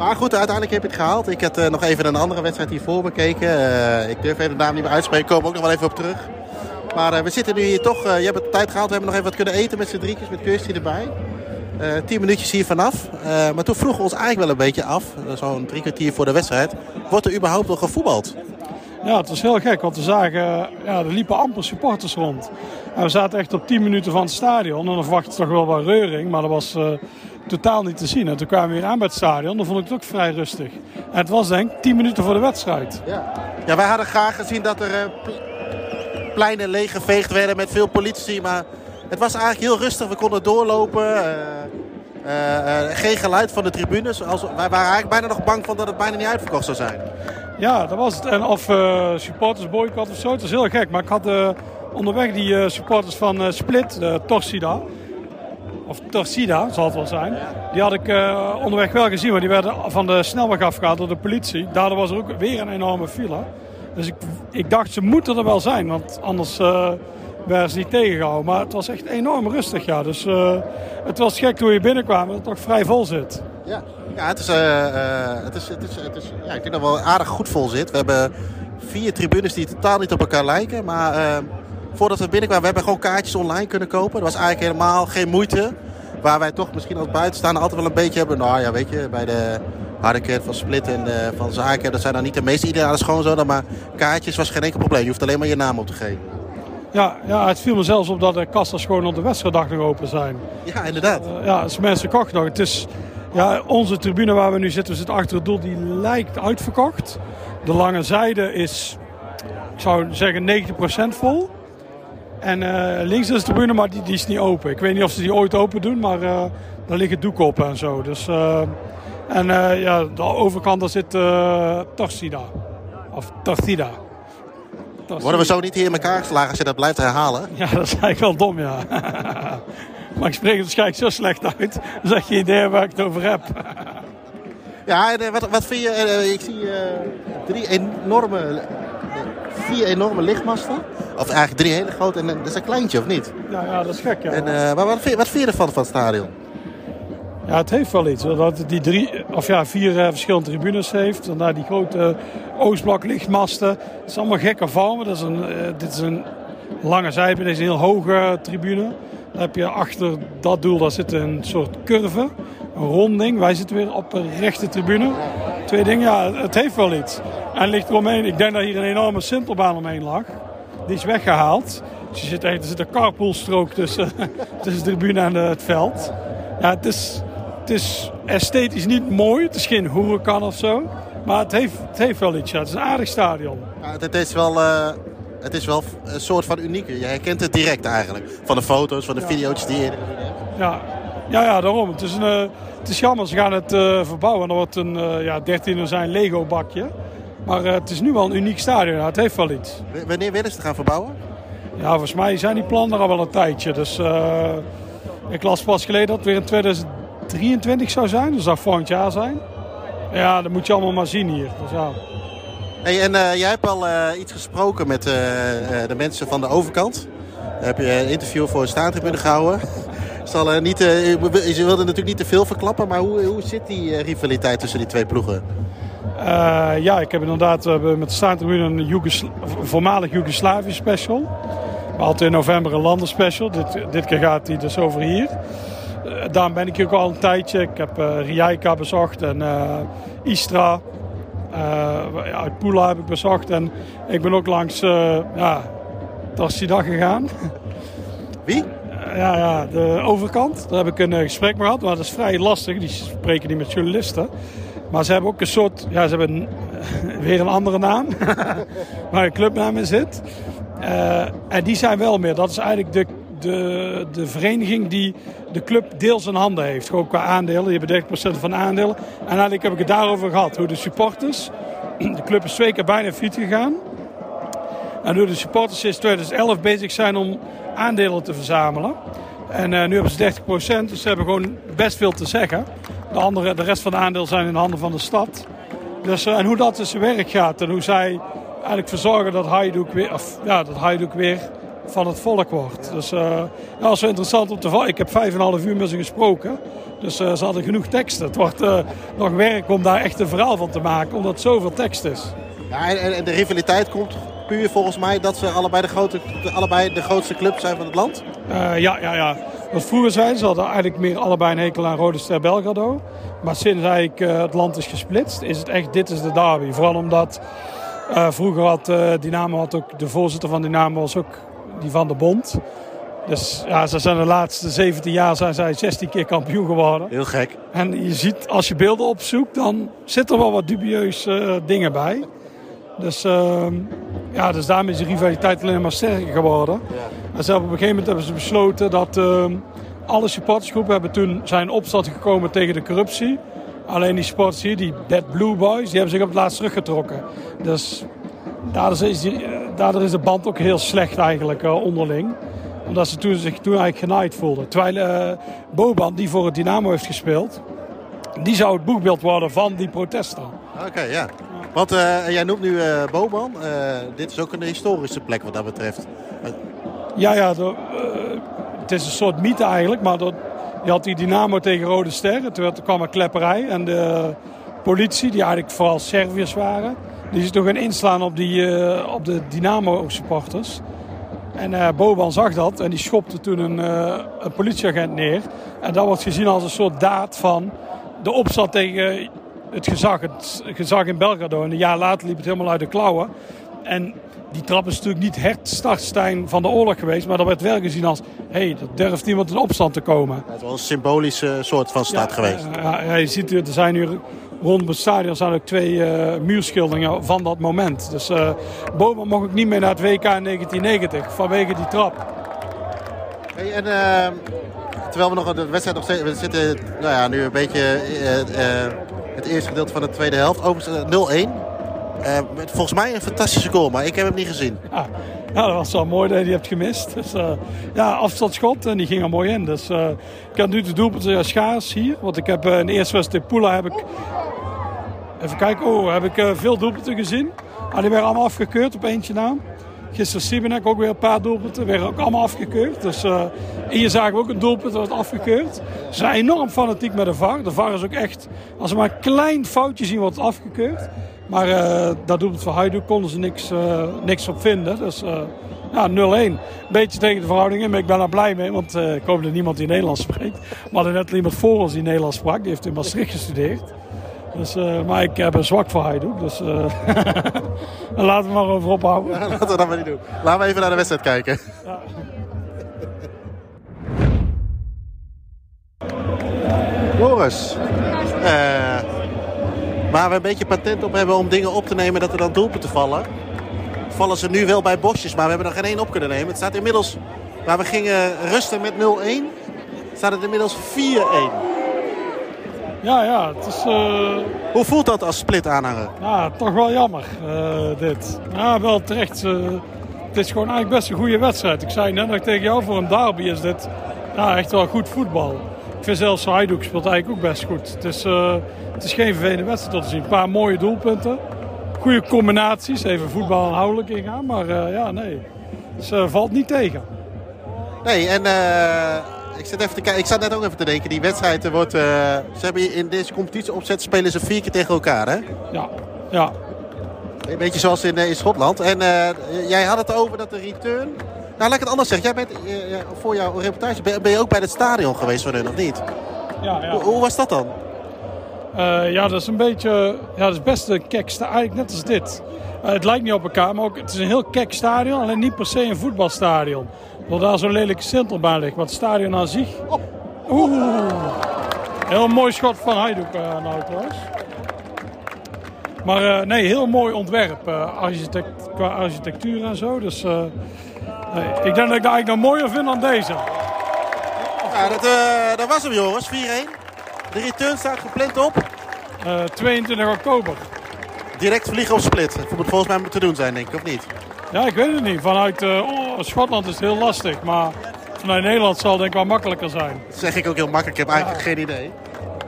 Maar goed, uiteindelijk heb je het gehaald. Ik had eh, nog even een andere wedstrijd hiervoor bekeken. Eh, ik durf even de naam niet meer uitspreken, komen ook nog wel even op terug. Maar eh, we zitten nu hier toch, je hebt het tijd gehaald, we hebben nog even wat kunnen eten met z'n drietjes, met Kirsty erbij. Tien minuutjes hier vanaf. Maar toen vroegen we ons eigenlijk wel een beetje af, zo'n drie kwartier voor de wedstrijd. Wordt er überhaupt nog gevoetbald? Ja, het was heel gek, want we zagen, ja, er liepen amper supporters rond. En we zaten echt op 10 minuten van het stadion. En dan verwacht je toch wel wat reuring, maar dat was eh, totaal niet te zien. En toen kwamen we weer aan bij het stadion, dan vond ik het ook vrij rustig. En het was denk ik 10 minuten voor de wedstrijd. Ja. ja, wij hadden graag gezien dat er ple- pleinen leeggeveegd werden met veel politie. Maar het was eigenlijk heel rustig. We konden doorlopen. eh, geen geluid van de tribunes. Wij waren eigenlijk bijna nog bang van dat het bijna niet uitverkocht zou zijn. Ja, dat was het. En of eh, supporters boycott of zo, het was heel gek. Maar ik had eh, onderweg die eh, supporters van Split, de Torsida. Of Torsida zal het wel zijn. Die had ik onderweg wel gezien, maar die werden van de snelweg afgehaald door de politie. Daardoor was er ook weer een enorme file. Dus ik, ik dacht, ze moeten er wel zijn, want anders werden ze niet tegengehouden. Maar het was echt enorm rustig, ja. Dus het was gek toen je binnenkwam, dat het toch vrij vol zit. Ja, ja het is, eh, eh, het is, het is, het is ja, ik denk dat het wel aardig goed vol zit. We hebben vier tribunes die totaal niet op elkaar lijken. Maar eh, voordat we binnenkwamen, we hebben gewoon kaartjes online kunnen kopen. Dat was eigenlijk helemaal geen moeite. Waar wij toch misschien als buitenstaander altijd wel een beetje hebben. Nou ja, weet je, bij de Hardeker van Split en van Zaken. Dat zijn dan niet de meeste ideale schoonzonen. Maar kaartjes was geen enkel probleem. Je hoeft alleen maar je naam op te geven. Ja, ja, het viel me zelfs op dat de kassa's gewoon op de wedstrijddag nog open zijn. Ja, inderdaad. Uh, ja, dus mensen kochten nog. Het is, ja, onze tribune waar we nu zitten, we zitten achter het doel, die lijkt uitverkocht. De lange zijde is, ik zou zeggen, 90% vol. En uh, links is de tribune, maar die, die, is niet open. Ik weet niet of ze die ooit open doen, maar uh, daar liggen doeken op en zo. Dus, uh, en ja, de overkant daar zit Torsida. Of Tortida. Worden we zo niet hier in elkaar geslagen als je dat blijft herhalen? Ja, dat is eigenlijk wel dom, ja. maar ik spreek het waarschijnlijk zo slecht uit, dat je idee waar ik het over heb. ja, en wat, wat vind je? ik zie drie enorme, vier enorme lichtmasten. Of eigenlijk drie hele grote. En dat is een kleintje, of niet? Ja, ja dat is gek, ja. En, uh, maar wat vind, wat vind je ervan, van het stadion? Ja, het heeft wel iets. Dat het die drie, of ja, vier uh, verschillende tribunes heeft. En daar die grote Oostblok lichtmasten. Het is allemaal gekke vormen. Dat is een, uh, dit is een lange zijde, dit is een heel hoge tribune. Dan heb je achter dat doel, daar zit een soort curve. Een ronding. Wij zitten weer op een rechte tribune. Twee dingen, ja, het heeft wel iets. En ligt eromheen, ik denk dat hier een enorme sintelbaan omheen lag. Die is weggehaald. Dus zit, er zit een carpoolstrook tussen, tussen de tribune en het veld. Ja, het is, het is esthetisch niet mooi. Het is geen hoerenkan of zo. Maar het heeft, het heeft wel iets. Ja. Het is een aardig stadion. Ja, het, is wel, uh, het is wel een soort van unieke. Je herkent het direct eigenlijk. Van de foto's, van de ja. video's die je ja. ja, ja, daarom. Het is, een, uh, het is jammer. Ze gaan het uh, verbouwen. Dan wordt een uh, ja, 13 zijn Lego bakje. Maar het is nu wel een uniek stadion. Ja, het heeft wel iets. W wanneer willen ze het gaan verbouwen? Ja, volgens mij zijn die plannen er al wel een tijdje. Dus ik las pas geleden dat het weer in 2023 zou zijn. Dus dat volgend jaar zijn. Ja, dat moet je allemaal maar zien hier. Dus ja. En uh, jij hebt al uh, iets gesproken met uh, de mensen van de overkant. Heb je een interview voor een staantribune gehouden. Zal, niet, je wilde natuurlijk niet te veel verklappen, maar hoe, hoe zit die rivaliteit tussen die twee ploegen? ja, ik heb inderdaad met de staantribune een voormalig Joegoslavië special. We hadden in november een landenspecial. Dit, dit keer gaat die dus over hier. Daarom ben ik ook al een tijdje. Ik heb uh, Rijeka bezocht en uh, Istra. Uh, uit Pula heb ik bezocht. En ik ben ook langs uh, ja, Tarsida gegaan. Wie? ja, ja, de overkant. Daar heb ik een gesprek mee gehad. Maar dat is vrij lastig. Die spreken niet met journalisten. Maar ze hebben ook een soort... Ja, ze hebben weer een andere naam. waar een clubnaam in zit. en die zijn wel meer. Dat is eigenlijk de de, de vereniging die de club deels in handen heeft. Gewoon qua aandelen. Je hebt 30% van de aandelen. En eigenlijk heb ik het daarover gehad. Hoe de supporters. De club is twee keer bijna failliet gegaan. En hoe de supporters sinds 2011 bezig zijn om aandelen te verzamelen. En uh, nu hebben ze 30%. Dus ze hebben gewoon best veel te zeggen. De, andere, de rest van de aandelen zijn in de handen van de stad. Dus, uh, en hoe dat zijn werk gaat. En hoe zij eigenlijk verzorgen dat Hajduk weer, of, ja, dat weer van het volk wordt. Dus uh, ja, dat is wel interessant om te volgen. Ik heb vijf en een half uur met ze gesproken. Dus uh, ze hadden genoeg teksten. Het wordt uh, nog werk om daar echt een verhaal van te maken, omdat het zoveel tekst is. Ja, en, en de rivaliteit komt puur volgens mij dat ze allebei de, grote, allebei de grootste club zijn van het land? ja, ja, ja. Wat vroeger zijn ze hadden eigenlijk meer allebei een hekel aan Rode Ster Belgrado. Maar sinds eigenlijk het land is gesplitst, is het echt dit is de derby. Vooral omdat vroeger had Dynamo had ook de voorzitter van Dynamo was ook die van de Bond. Dus ja, ze zijn de laatste 17 jaar zijn zij 16 keer kampioen geworden. Heel gek. En je ziet, als je beelden opzoekt, dan zitten er wel wat dubieuze uh, dingen bij. Dus, uh, ja, dus daarmee is de rivaliteit alleen maar sterker geworden. Ja. En ze hebben op een gegeven moment hebben ze besloten dat uh, alle supportersgroepen hebben toen zijn opstand gekomen tegen de corruptie. Alleen die sporters hier, die Dead Blue Boys, die hebben zich op het laatst teruggetrokken. Dus daardoor is, die, daardoor is de band ook heel slecht eigenlijk uh, onderling. Omdat ze toen, zich toen eigenlijk genaaid voelden. Terwijl uh, Boban, die voor het Dynamo heeft gespeeld, die zou het boekbeeld worden van die protesten. Oké, okay, ja. Want uh, jij noemt nu Boban. dit is ook een historische plek wat dat betreft. Ja, ja. De, het is een soort mythe eigenlijk. Maar dat, je had die Dynamo tegen Rode Ster. Toen kwam een klepperij. En de politie, die eigenlijk vooral Serviërs waren die is toch gaan inslaan op, die, uh, op de Dynamo-supporters. En uh, Boban zag dat en die schopte toen een, uh, een, politieagent neer. En dat wordt gezien als een soort daad van de opstand tegen het gezag, het gezag in Belgrado. En een jaar later liep het helemaal uit de klauwen. En die trap is natuurlijk niet het startstein van de oorlog geweest. Maar dat werd wel gezien als, hé, hey, dat durft iemand in opstand te komen. Het was een symbolische soort van stad ja, geweest. Ja, ja, je ziet, er zijn nu rond het stadion staan ook twee uh, muurschilderingen van dat moment. Dus uh, Boban mocht ook niet meer naar het WK in 1990 vanwege die trap. Hey, en uh, terwijl we nog de wedstrijd nog steeds... We zitten nou ja, nu een beetje het eerste gedeelte van de tweede helft. Overigens 0-1. volgens mij een fantastische goal, maar ik heb hem niet gezien. Ja dat was wel mooi dat je die hebt gemist. Dus, ja, afstandsschot en die ging er mooi in. Dus ik had nu de doelpunten schaars hier. Want ik heb in de eerste wedstrijd Pula heb ik Even kijken, oh, heb ik uh, veel doelpunten gezien. Ah, die werden allemaal afgekeurd op eentje na. Gisteren Sibenek ook weer een paar doelpunten, werden ook allemaal afgekeurd. Dus uh, hier zagen we ook een doelpunt dat was afgekeurd. Ze zijn enorm fanatiek met de VAR. De VAR is ook echt, als ze maar een klein foutje zien, wordt het afgekeurd. Maar uh, dat doelpunt van Hajduk konden ze niks, uh, niks op vinden. Dus ja, 0-1. Een beetje tegen de verhouding in, maar ik ben daar blij mee. Want ik hoop dat niemand die Nederlands spreekt. We hadden net iemand voor ons die Nederlands sprak. Die heeft in Maastricht gestudeerd. Dus, uh, maar ik heb een zwak voor Hajduk. Dus uh, laten we maar over ophouden. Ja, laten we dat maar niet doen. Laten we even naar de wedstrijd kijken. Ja. Joris. Uh, waar we een beetje patent op hebben om dingen op te nemen dat er dan doelpunten vallen. Vallen ze nu wel bij bosjes, maar we hebben er geen één op kunnen nemen. Het staat inmiddels, waar we gingen rusten met 0-1, staat het inmiddels 4-1. Ja, ja. Het is, uh... Hoe voelt dat als split aanhanger? Ja, toch wel jammer, uh, dit. Ja, wel terecht. Uh, het is gewoon eigenlijk best een goede wedstrijd. Ik zei net nog tegen jou, voor een derby is dit ja, echt wel goed voetbal. Ik vind zelfs Hajduk speelt eigenlijk ook best goed. Het is, het is geen vervelende wedstrijd tot te zien. Een paar mooie doelpunten. Goede combinaties. Even voetbal aanhoudelijk ingaan. Maar ja, nee. Het valt niet tegen. Nee, en ik zit, even te kijken. ik zat net ook even te denken. Die wedstrijd wordt. Ze hebben in deze competitie opzet spelen ze vier keer tegen elkaar, hè? Ja, ja. Een beetje zoals in, in Schotland. En jij had het over dat de return. Nou, laat ik het anders zeggen. Jij bent uh, voor jouw reportage ben, ben, je ook bij het stadion geweest van hun, of niet? Ja, ja. Hoe, hoe was dat dan? ja, dat is een beetje. Ja, dat is best een kek Eigenlijk net als dit. het lijkt niet op elkaar, maar ook, het is een heel kek stadion. Alleen niet per se een voetbalstadion. Omdat daar zo'n lelijke centelbaan ligt. Maar het stadion aan zich... Oeh. Heel mooi schot van Hajduk uh, nou trouwens. Maar uh, nee, heel mooi ontwerp. Uh, architect, qua architectuur en zo. Dus nee, ik denk dat ik dat eigenlijk nog mooier vind dan deze. Ja, dat, dat was hem Joris, 4-1. De return staat gepland op? 22 oktober. Direct vliegen op Split. Dat moet volgens mij moeten doen zijn, denk ik, of niet? Ja, ik weet het niet. Vanuit uh, oh, Schotland is het heel lastig. Maar vanuit Nederland zal het denk ik wel makkelijker zijn. Dat zeg ik ook heel makkelijk. Ik heb eigenlijk geen idee.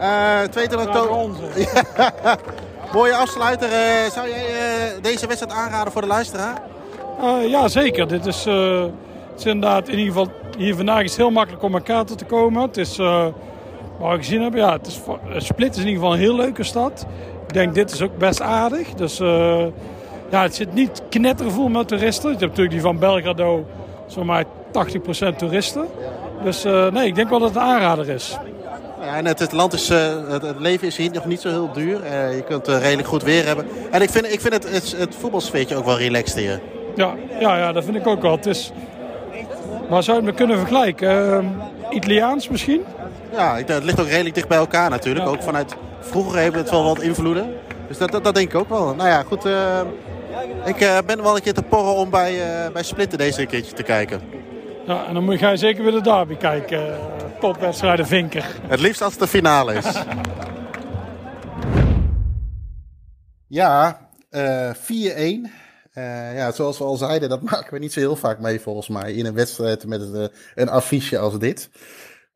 Uh, 22 oktober. Ja, Mooie afsluiter. Uh, zou jij uh, deze wedstrijd aanraden voor de luisteraar? Ja, zeker. Dit is Het is inderdaad, in ieder geval, hier vandaag is het heel makkelijk om elkaar te komen. Het is, uh, wat we gezien hebben, ja, het is, Split is in ieder geval een heel leuke stad. Ik denk, dit is ook best aardig. Dus uh, ja, het zit niet knettervol met toeristen. Je hebt natuurlijk die van Belgrado, zomaar 80% toeristen. Dus uh, nee, ik denk wel dat het een aanrader is. Ja, en het, het land is, uh, het, het, leven is hier nog niet zo heel duur. Uh, je kunt redelijk goed weer hebben. En ik vind, ik vind het, het, het voetbalsfeertje ook wel relaxed hier. Ja, ja, ja, dat vind ik ook wel. Het is, waar zou je het mee kunnen vergelijken? Italiaans misschien? Ja, het ligt ook redelijk dicht bij elkaar natuurlijk. Ja. Ook vanuit vroeger hebben het wel wat invloeden. Dus dat, dat, dat denk ik ook wel. Nou ja, goed. Uh, ik uh, ben wel een keer te porren om bij, uh, bij Splitten deze een keertje te kijken. Ja, en dan moet je zeker weer de derby kijken. Topwedstrijden Vinker. Het liefst als het de finale is. ja, 4-1. Ja, zoals we al zeiden, dat maken we niet zo heel vaak mee volgens mij. In een wedstrijd met een, een affiche als dit.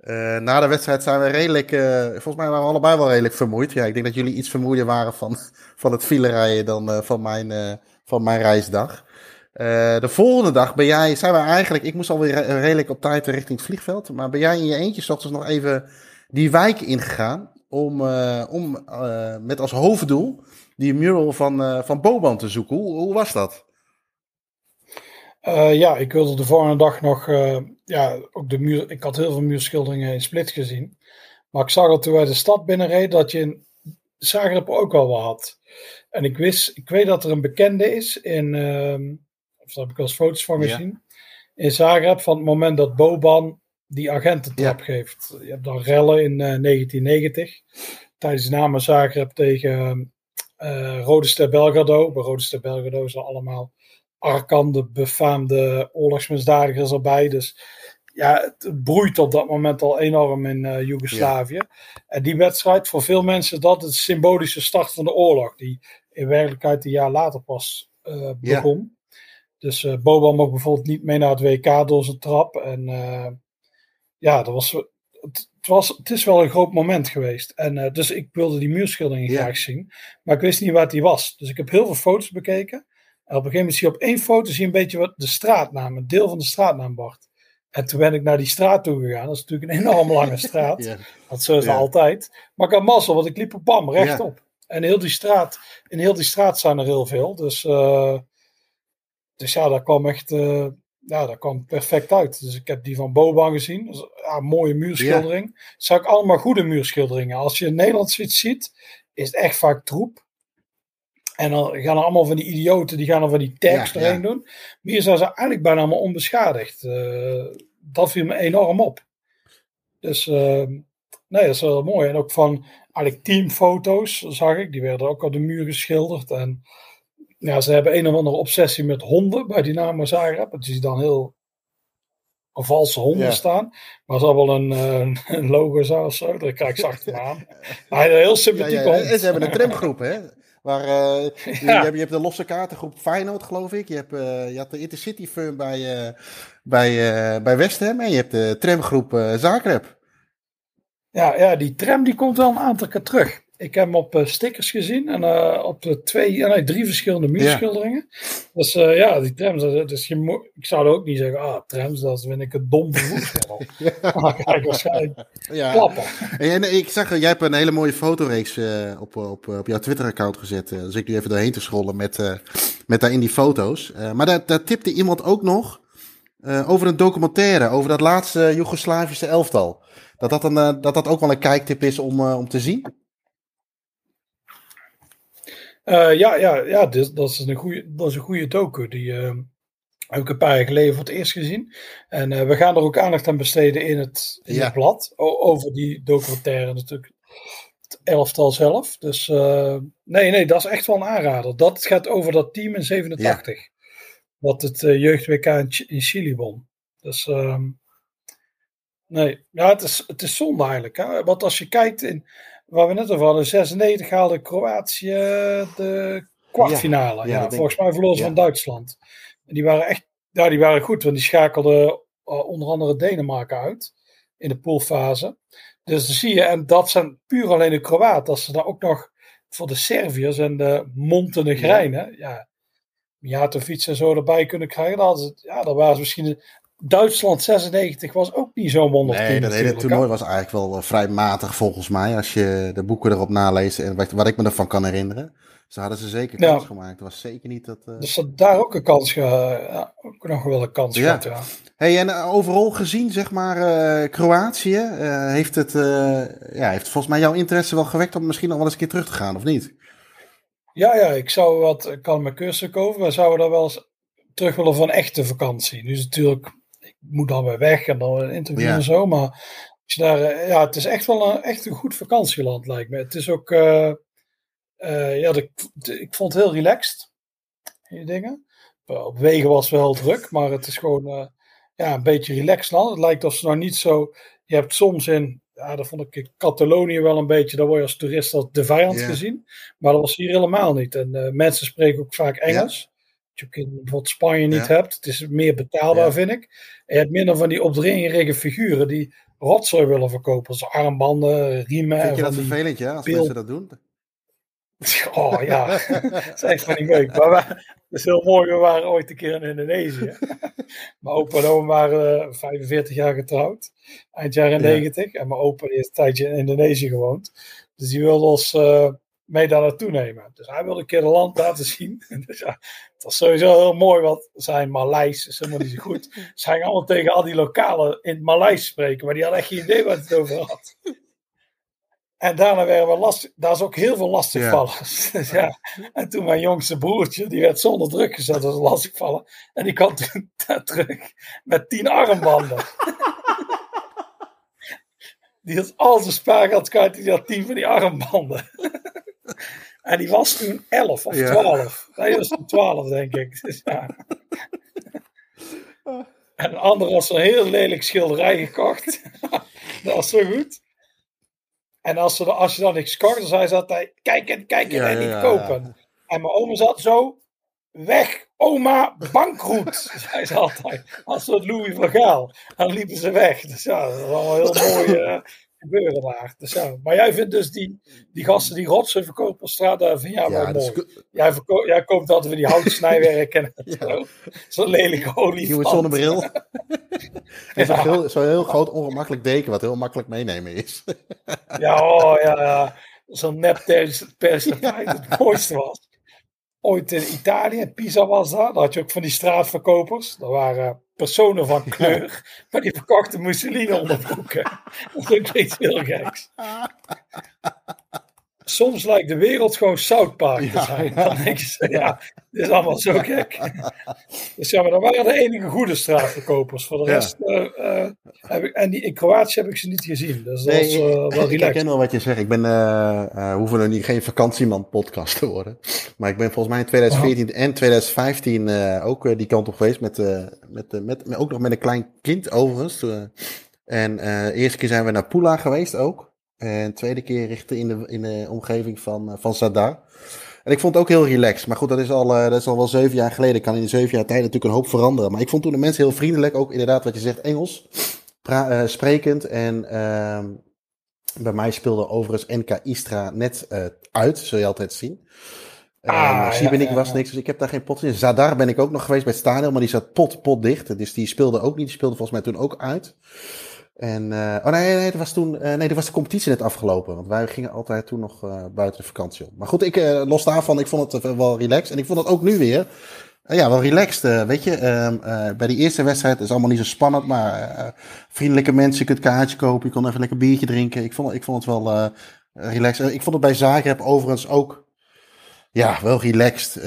Uh, na de wedstrijd zijn we redelijk, uh, volgens mij waren we allebei wel redelijk vermoeid. Ja, ik denk dat jullie iets vermoeider waren van, van het filerijden dan uh, van, mijn, van mijn reisdag. de volgende dag ben jij, zijn we eigenlijk, ik moest alweer redelijk op tijd richting het vliegveld. Maar ben jij in je eentje s nog even die wijk ingegaan om, om met als hoofddoel die mural van, van Boban te zoeken. Hoe, hoe was dat? Uh, ja, ik wilde de volgende dag nog. Uh, ja, ook de muur. Ik had heel veel muurschilderingen in Split gezien. Maar ik zag al toen wij de stad binnenreden dat je in Zagreb ook al wat had. En ik wist, ik weet dat er een bekende is in. Uh, of daar heb ik wel eens foto's van gezien. Ja. In Zagreb van het moment dat Boban die agententrap ja. geeft. Je hebt dan rellen in 1990. Tijdens de namen Zagreb tegen Rode Ster Belgrado. Bij Rode Ster Belgrado zijn allemaal Arkan, de befaamde oorlogsmisdadigers erbij. Dus ja, het broeit op dat moment al enorm in uh, Joegoslavië. Ja. En die wedstrijd, voor veel mensen, dat de symbolische start van de oorlog. Die in werkelijkheid een jaar later pas uh, begon. Ja. Dus uh, Boban mocht bijvoorbeeld niet mee naar het WK door zijn trap. En ja, dat was, het, het, was, het is wel een groot moment geweest. En dus ik wilde die muurschildering graag zien. Maar ik wist niet waar die was. Dus ik heb heel veel foto's bekeken. En op een gegeven moment zie je op één foto zie je een beetje wat de straatnaam, een deel van de straatnaambord. En toen ben ik naar die straat toe gegaan. Dat is natuurlijk een enorm lange straat. Dat zo is altijd. Maar ik had mazzel, want ik liep op bam, rechtop. En heel die straat, in heel die straat zijn er heel veel. Dus, uh, dus ja, dat kwam echt uh, ja, dat kwam perfect uit. Dus ik heb die van Boban gezien. Dus, ja, mooie muurschildering. Ja. Zijn ook allemaal goede muurschilderingen. Als je in Nederland ziet, is het echt vaak troep. En dan gaan er allemaal van die idioten, die gaan er van die tags ja, erheen ja. doen. Maar hier zijn ze eigenlijk bijna allemaal onbeschadigd. Uh, dat viel me enorm op. Dus uh, nee, dat is wel mooi. En ook van eigenlijk teamfoto's zag ik. Die werden ook op de muur geschilderd. En ja, ze hebben een of andere obsessie met honden bij Dynamo Zagreb. Het is dan heel een valse honden ja. staan. Maar ze hebben wel een, een, een logo zo of zo. Daar kijk ik zacht aan. Maar een heel sympathiek ja, ja. hond. En ze hebben een trimgroep, hè? Waar, uh, je, je, hebt, je hebt de losse kaartengroep Feyenoord, geloof ik. Je, hebt, uh, je had de Intercity Firm bij, uh, bij, bij West Ham. En je hebt de tramgroep Zagreb. Ja, ja, die tram die komt wel een aantal keer terug. Ik heb hem op uh, stickers gezien en uh, op de twee, nee, drie verschillende muurschilderingen. Ja. Dus uh, ja, die trams, dus je ik zou ook niet zeggen, ah, trams, dat vind ik een dom ja. Maar kijk, waarschijnlijk ja. klappen. En ik zag, jij hebt een hele mooie fotoreeks op, op, op jouw Twitter-account gezet. dus ik nu even doorheen te scrollen met, met daarin die foto's. maar daar, daar tipte iemand ook nog over een documentaire, over dat laatste Joegoslavische elftal. Dat dat, een, dat dat ook wel een kijktip is om, om te zien. Uh, ja, ja, ja dit, dat, is een goede, dat is een goede docu. Die uh, heb ik een paar jaar geleden voor het eerst gezien. En uh, we gaan er ook aandacht aan besteden in het, in ja. het blad. over die documentaire natuurlijk. Het elftal zelf. Dus nee, nee, dat is echt wel een aanrader. Dat gaat over dat team in 87. Ja. Wat het jeugd-WK in, in, Chili won. Dus ehm, nee, ja, het is, het is zonde eigenlijk. Hè? Want als je kijkt in waar we net over hadden, 96 haalde Kroatië de kwartfinale. Ja, ja, volgens mij verloren ze ja. van Duitsland. En die waren echt, ja, die waren goed, want die schakelden uh, onder andere Denemarken uit in de poolfase. Dus dan zie je, en dat zijn puur alleen de Kroaten, als ze daar ook nog voor de Serviërs en de Montenegrijnen, ja, ja Mijatovic en zo erbij kunnen krijgen, dan, het, ja, dan waren ze misschien Duitsland 96 was ook niet zo'n wonderteam. Nee, dat hele toernooi was eigenlijk wel eh, vrij matig volgens mij. Als je de boeken erop naleest en wat, wat ik me ervan kan herinneren. Ze hadden ze zeker Ja. kans gemaakt. Het was zeker niet dat... eh, Dus dat daar ook een kans, ge, ook nog wel een kans Ja. gehad, ja. Hey, en eh, overal gezien, zeg maar, Kroatië, heeft het, ja, heeft volgens mij jouw interesse wel gewekt om misschien nog wel eens een keer terug te gaan, of niet? Ja, ja, ik zou wat, ik kan mijn cursus over. We zouden daar wel eens terug willen van echte vakantie. Nu is het natuurlijk, moet dan weer weg en dan een interview Ja. en zo. Maar als je daar, eh, ja, het is echt wel een, echt een goed vakantieland, lijkt me. Het is ook, eh, eh, ja, de, de- ik vond het heel relaxed, die dingen. Op wegen was wel druk, maar het is gewoon, ja, een beetje relaxed land. Het lijkt alsof ze nou niet zo, je hebt soms in, ja, dat vond ik in Catalonië wel een beetje, daar word je als toerist als de vijand Ja. gezien. Maar dat was hier helemaal niet. En mensen spreken ook vaak Engels. Je in bijvoorbeeld Spanje niet Ja. hebt. Het is meer betaalbaar, Ja. vind ik. En je hebt minder van die opdringerige figuren die rotzooi willen verkopen. Zoals armbanden, riemen. Vind je dat vervelend, ja, als pil- mensen dat doen? Oh ja, dat is echt van die leuk. Maar dat is heel mooi. We waren ooit een keer in Indonesië. Mijn opa en oma waren eh, 45 jaar getrouwd. Eind jaren Ja. 90. En mijn opa heeft een tijdje in Indonesië gewoond. Dus die wilde ons eh, mee daar naartoe nemen. Dus hij wilde een keer het land laten zien. dus ja, het was sowieso heel mooi. Want zijn Maleis is helemaal niet zo goed. Ze gingen allemaal tegen al die lokalen in het Maleis spreken. Maar die hadden echt geen idee waar het over had. En daarna werden we lastig. Daar is ook heel veel lastigvallers. Dus ja. En toen mijn jongste broertje, die werd zonder druk gezet als lastigvallen. En die kwam toen terug met tien armbanden. Die had al zijn spaargeld kwijt, die had tien van die armbanden. En die was toen elf of Ja. twaalf. Nee, die was toen twaalf, denk ik. Dus ja. En een ander had zo'n heel lelijk schilderij gekocht. Dat was zo goed. En als, ze, als je dan niks kocht, dan zei ze altijd: kijken, kijken Ja, en ja, niet ja, kopen. En mijn oma zat zo: weg, oma, bankroet. zei ze altijd. Als soort Louis van Gaal. Dan liepen ze weg. Dus ja, dat was allemaal heel mooi eh, gebeuren daar. Dus ja. Maar jij vindt dus die, die gasten die rotsen verkopen op straat, daar vind jij wel Ja, dat mooi. is Jij, verko- jij koopt altijd weer die houtsnijwerk en Ja. zo. Zo'n lelijke olie. nieuwe zonnebril. En zo'n heel, zo'n heel groot ongemakkelijk deken, wat heel makkelijk meenemen is. Ja, oh, ja, ja. Zo'n nep perstapijt. Het mooiste was. Ooit in Italië, Pisa was dat. Daar had je ook van die straatverkopers. Dat waren personen van kleur. Maar die verkochten Mussolini onderbroeken. Dat is ook iets heel geks. Soms lijkt de wereld gewoon South Park te zijn. Dan denk je, zo, ja, dit is allemaal zo gek. Dus ja, maar dat waren de enige goede straatverkopers. Voor de Ja. rest, eh, eh, heb ik, en die, in Kroatië heb ik ze niet gezien. Dus dat Nee, was eh, wel ik relaxed. herken wel wat je zegt. Ik ben, hoeven er niet geen vakantieman podcast te worden. Maar ik ben volgens mij in 2014 en 2015 eh, ook die kant op geweest. Met, met, met, met- ook nog met een klein kind overigens. En de eerste keer zijn we naar Pula geweest ook. En de tweede keer richting in de, in de omgeving van, eh, van Zadar. En ik vond het ook heel relaxed. Maar goed, dat is, al, eh, dat is al wel zeven jaar geleden. Kan in de zeven jaar tijd natuurlijk een hoop veranderen. Maar ik vond toen de mensen heel vriendelijk. Ook inderdaad wat je zegt, Engels. Pra- eh, sprekend. En ehm, bij mij speelde overigens NK Istra net uit. Zul je altijd zien. Ah, Siebenik ja, ja, was ja. niks, dus ik heb daar geen pot in. Zadar ben ik ook nog geweest bij stadion, maar die zat pot, pot dicht. Dus die speelde ook niet. Die speelde volgens mij toen ook uit. En, eh, oh nee, nee, was toen, eh, nee, dat was de competitie net afgelopen. Want wij gingen altijd toen nog eh, buiten de vakantie om. Maar goed, ik, los daarvan, ik vond het wel relaxed. En ik vond het ook nu weer, ja, wel relaxed. weet je, Ehm, eh, bij die eerste wedstrijd is allemaal niet zo spannend. Maar vriendelijke mensen, je kunt kaartje kopen. Je kon even lekker biertje drinken. Ik vond, ik vond het wel relaxed. Ik vond het bij Zagreb overigens ook, ja, wel relaxed.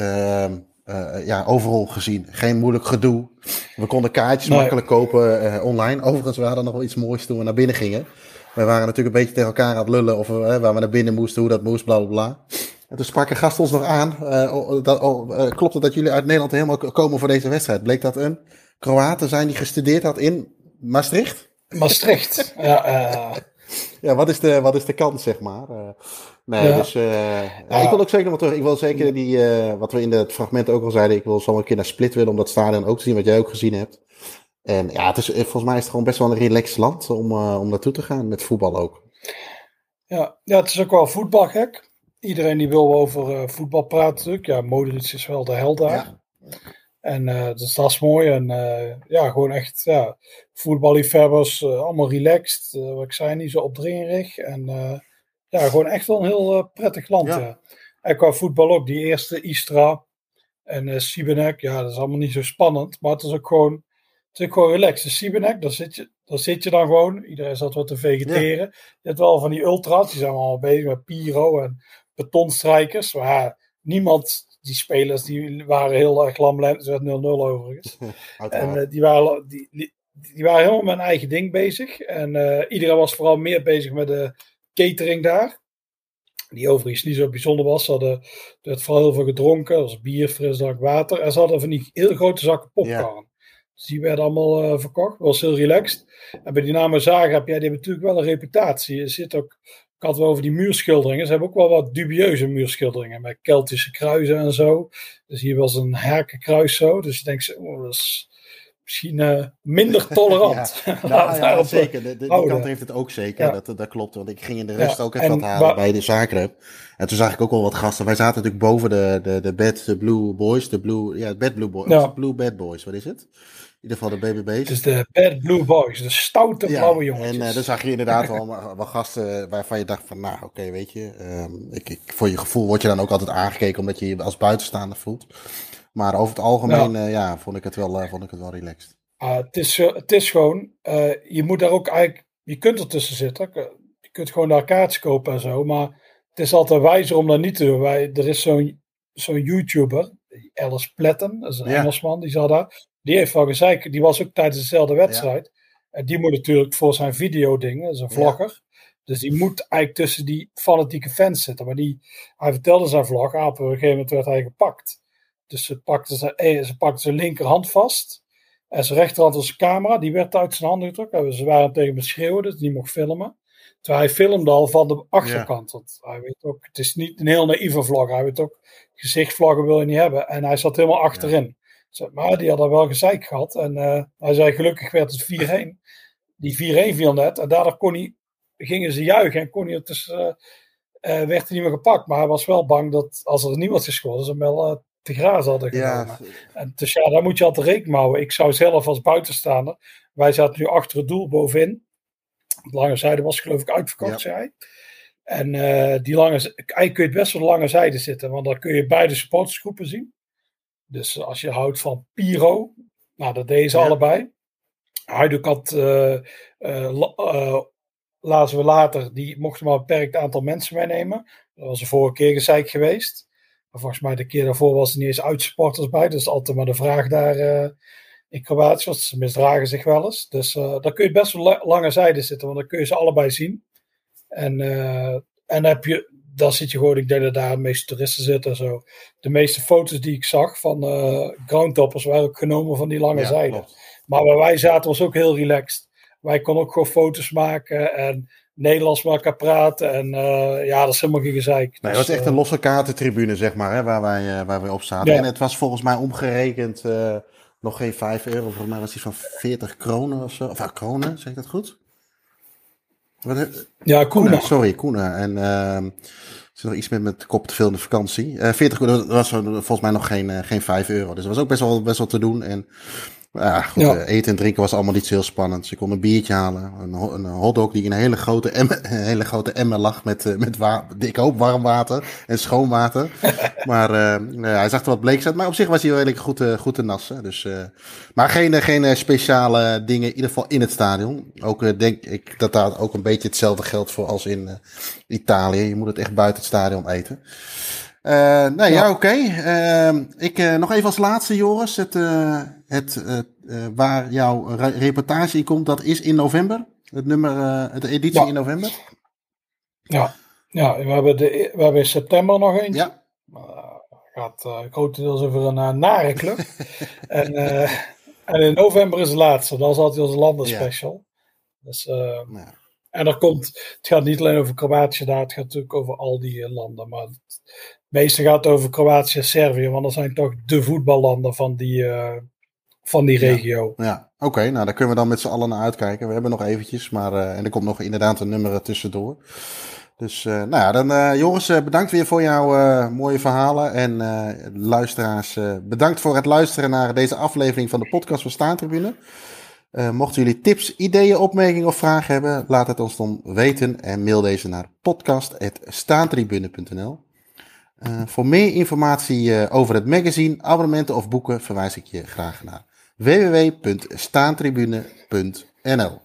Eh, ja, overal gezien. Geen moeilijk gedoe. We konden kaartjes Nee. makkelijk kopen eh, online. Overigens, we hadden nog wel iets moois toen we naar binnen gingen. We waren natuurlijk een beetje tegen elkaar aan het lullen. Of eh, waar we naar binnen moesten, hoe dat moest, bla bla bla. En toen sprak een gast ons nog aan. dat, klopt het dat jullie uit Nederland helemaal komen voor deze wedstrijd? Bleek dat een Kroaten zijn die gestudeerd had in Maastricht? Maastricht. Ja, Ja, wat is de, wat is de kans, zeg maar? Nee, Ja. dus eh, ja, ik wil ook zeker nog terug. Ik wil zeker die, eh, wat we in het fragment ook al zeiden, ik wil zo een keer naar Split willen om dat stadion ook te zien, wat jij ook gezien hebt. En ja, het is, eh, volgens mij is het gewoon best wel een relaxed land om, eh, om naartoe te gaan, met voetbal ook. ja. ja, het is ook wel voetbalgek. Iedereen die wil over eh, voetbal praten natuurlijk. Ja, Modric is wel de held daar. Ja. En uh, dus dat is mooi. En uh, ja, gewoon echt ja, voetballiefhebbers, uh, allemaal relaxed. wat ik zei, niet zo opdringerig. En ja, gewoon echt wel een heel prettig land. Ja. ja. En qua voetbal ook, die eerste Istra en uh, Sibenek, ja, dat is allemaal niet zo spannend. Maar het is ook gewoon, het is ook gewoon relaxed. De Sibenek, daar zit, je, daar zit je dan gewoon. Iedereen zat wat te vegeteren. Je hebt wel van die ultra's, die zijn allemaal bezig met pyro en betonstrijkers. Maar ja, niemand die spelers die waren heel erg lamlend. Het werd 0-0 overigens. en uh, die, waren, die, die, die, waren helemaal met hun eigen ding bezig. En uh, iedereen was vooral meer bezig met de catering daar. Die overigens niet zo bijzonder was. Ze hadden er vooral heel veel gedronken. als bier, frisdrank, water. En ze hadden van die heel grote zakken popcorn. Ja. Dus die werden allemaal uh, verkocht. Was heel relaxed. En bij die namen heb jij die natuurlijk wel een reputatie. Je zit ook ik had het wel over die muurschilderingen. Ze hebben ook wel wat dubieuze muurschilderingen. Met Keltische kruisen en zo. Dus hier was een herkenkruis zo. Dus je denkt, oh, dat is misschien uh, minder tolerant. ja, nou, ja zeker. De, de, die kant heeft het ook zeker. Dat, dat klopt. Want ik ging in de rust ook even wat halen bij de Zagreb. En toen zag ik ook wel wat gasten. Wij zaten natuurlijk boven de, de, de Bad de Blue Boys. De Blue, ja, Bad Blue Boys. Blue Bad Boys, wat is het? In ieder geval de BBB's. Dus de Bad Blue Boys, de stoute blauwe jongens. En uh, dan zag je inderdaad wel, wel gasten waarvan je dacht van, nou oké, weet je. Um, ik, ik, voor je gevoel word je dan ook altijd aangekeken omdat je je als buitenstaander voelt. Maar over het algemeen, ja, uh, ja vond, ik het wel, uh, vond ik het wel relaxed. Uh, het, is, het is gewoon, je moet daar ook eigenlijk, je kunt ertussen zitten. Je kunt gewoon daar kaartjes kopen en zo. Maar het is altijd wijzer om dat niet te doen. Wij, er is zo'n zo'n YouTuber, Alice Platten, dat is een ja. Engelsman, die zat daar die heeft wel gezegd, die was ook tijdens dezelfde wedstrijd. En die moet natuurlijk voor zijn videodingen, dat is een vlogger. Dus die moet eigenlijk tussen die fanatieke fans zitten. Maar die, hij vertelde zijn vlog, op een gegeven moment werd hij gepakt. Dus ze pakte zijn, eh, ze pakte zijn linkerhand vast. En zijn rechterhand was zijn camera, die werd uit zijn handen getrokken. Ze waren tegen hem schreeuwen, dus die mocht filmen. Terwijl hij filmde al van de achterkant. Want hij weet ook, het is niet een heel naïeve vlog. Hij weet ook, gezichtvloggen wil je niet hebben. En hij zat helemaal achterin. Maar die hadden wel gezeik gehad. En uh, hij zei gelukkig werd het 4-1. Die 4-1 viel net. En daardoor kon hij, gingen ze juichen en kon hij dus, uh, uh, werd hij niet meer gepakt. Maar hij was wel bang dat als er niemand gescoord, ze hem wel te grazen hadden genomen. Ja. En dus ja, daar moet je altijd rekening houden. Ik zou zelf als buitenstaander, wij zaten nu achter het doel bovenin. De lange zijde was geloof ik uitverkocht, ja. zei hij. En die lange, eigenlijk kun je best wel de lange zijde zitten, want dan kun je beide supportersgroepen zien. Dus als je houdt van Piro, nou dat deden ze ja. allebei. Hajduk had, uh, uh, lazen we later, die mochten maar een beperkt aantal mensen meenemen. Dat was de vorige keer gezeik geweest. Maar volgens mij de keer daarvoor was er niet eens uitsupporters bij. Dus altijd maar de vraag daar uh, in Kroatië. Want ze misdragen zich wel eens. Dus uh, dan kun je best wel lange zijde zitten. Want dan kun je ze allebei zien. En, uh, en dan heb je dan zit je gewoon, ik denk dat daar de meeste toeristen zitten en zo. De meeste foto's die ik zag van groundtoppers waren ook genomen van die lange ja, zijde. Klopt. Maar waar wij zaten was ook heel relaxed. Wij konden ook gewoon foto's maken en Nederlands met elkaar praten. En uh, ja, dat is helemaal geen gezeik. Nee, het was echt een losse kaartentribune, zeg maar, hè, waar, wij, uh, waar wij op zaten. Ja. En het was volgens mij omgerekend nog geen 5 euro. Volgens mij was die van 40 kronen of zo. Of ah, kronen, zeg ik dat goed? Wat, ja, Koena. Sorry, Koena. En uh, is nog iets met, met kop te veel in de vakantie. Uh, 40 dat was volgens mij nog geen, geen 5 euro. Dus dat was ook best wel, best wel te doen. En ja, goed, ja. Uh, eten en drinken was allemaal niet heel spannend. Dus ik kon een biertje halen. Een, een hotdog die in een hele grote emmer, een hele grote emmer lag met, uh, met wa ik hoop warm water en schoon water. maar uh, hij zag er wat bleek uit. Maar op zich was hij wel redelijk goed, goed te nassen. Dus, maar geen, geen speciale dingen, in ieder geval in het stadion. Ook denk ik dat daar ook een beetje hetzelfde geldt voor als in Italië. Je moet het echt buiten het stadion eten. Uh, nee, ja, ja oké. Okay. Uh, ik uh, nog even als laatste, Joris. Het, het waar jouw re reportage in komt, dat is in november. Het nummer, de editie ja. in november. Ja, ja we, hebben de, we hebben in september nog eentje. Ja. gaat grotendeels over een nare club. en, en in november is de laatste. Dat is altijd onze landenspecial. Ja. Dus, ja. En er komt, het gaat niet alleen over Kroatië daar, het gaat natuurlijk over al die landen. Maar het meeste gaat over Kroatië en Servië, want dat zijn toch de voetballanden van die, uh, van die regio. Ja, ja. oké, okay, nou daar kunnen we dan met z'n allen naar uitkijken. We hebben nog eventjes, maar uh, en er komt nog inderdaad een nummer tussendoor. Dus uh, nou ja, dan uh, Joris, uh, bedankt weer voor jouw mooie verhalen. En luisteraars, bedankt voor het luisteren naar deze aflevering van de podcast van Staantribune. mochten jullie tips, ideeën, opmerkingen of vragen hebben, laat het ons dan weten en mail deze naar podcast.staantribune.nl. voor meer informatie over het magazine, abonnementen of boeken verwijs ik je graag naar www.staantribune.nl.